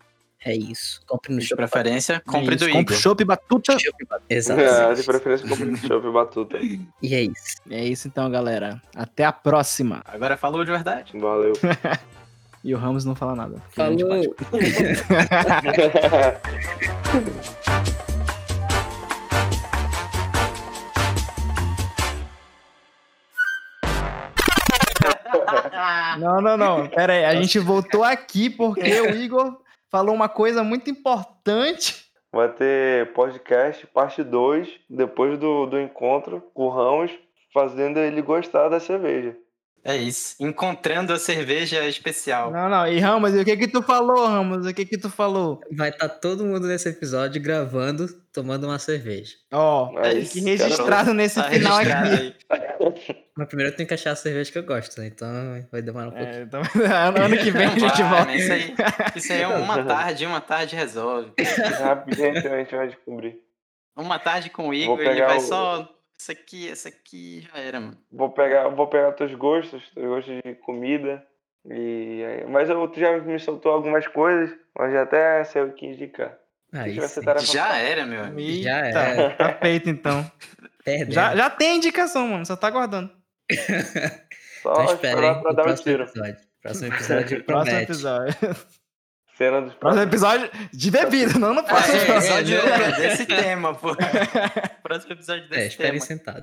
É isso. Compre no De Shop preferência, compre É do isso, Compre Igor. chopp batuta. Exato. É, de preferência compre no Shop Batuta. E é isso. É isso então, galera. Até a próxima. Agora falou de verdade. Valeu. E o Ramos não fala nada. Falou. Não, não, não. Pera aí. A gente voltou aqui porque o Igor falou uma coisa muito importante. Vai ter podcast, parte 2, depois do, do encontro com o Ramos, fazendo ele gostar da cerveja. É isso. Encontrando a cerveja especial. Não, não. E Ramos, e o que que tu falou, Ramos? O que que tu falou? Vai estar todo mundo nesse episódio gravando, tomando uma cerveja. Ó, É fique isso, registrado nesse Tá final registrado aqui. aí. Mas primeiro eu tenho que achar a cerveja que eu gosto, né? Então vai demorar um pouquinho. É, então, ano que vem a gente vai, volta. Isso aí, isso aí é uma tarde, uma tarde resolve. Rapidinho a gente vai descobrir. Uma tarde com o Igor, ele vai o- só. Isso aqui, isso aqui já era, mano. Vou pegar, vou pegar teus gostos, teus gostos de comida. E aí- mas eu, tu já me soltou algumas coisas, mas já até sei o que indicar. Aí tá Já era, meu amigo. Já era. tá feito então. Perdendo. Já, já tem indicação, mano. Só tá aguardando. Só Então espera esperar pra o dar um próximo tiro. episódio. Próximo episódio Próximo episódio. Cena dos Próximo episódio de bebida, não no próximo Próximo episódio. episódio é desse tema, pô. Próximo episódio É, desse esperem tema. sentado.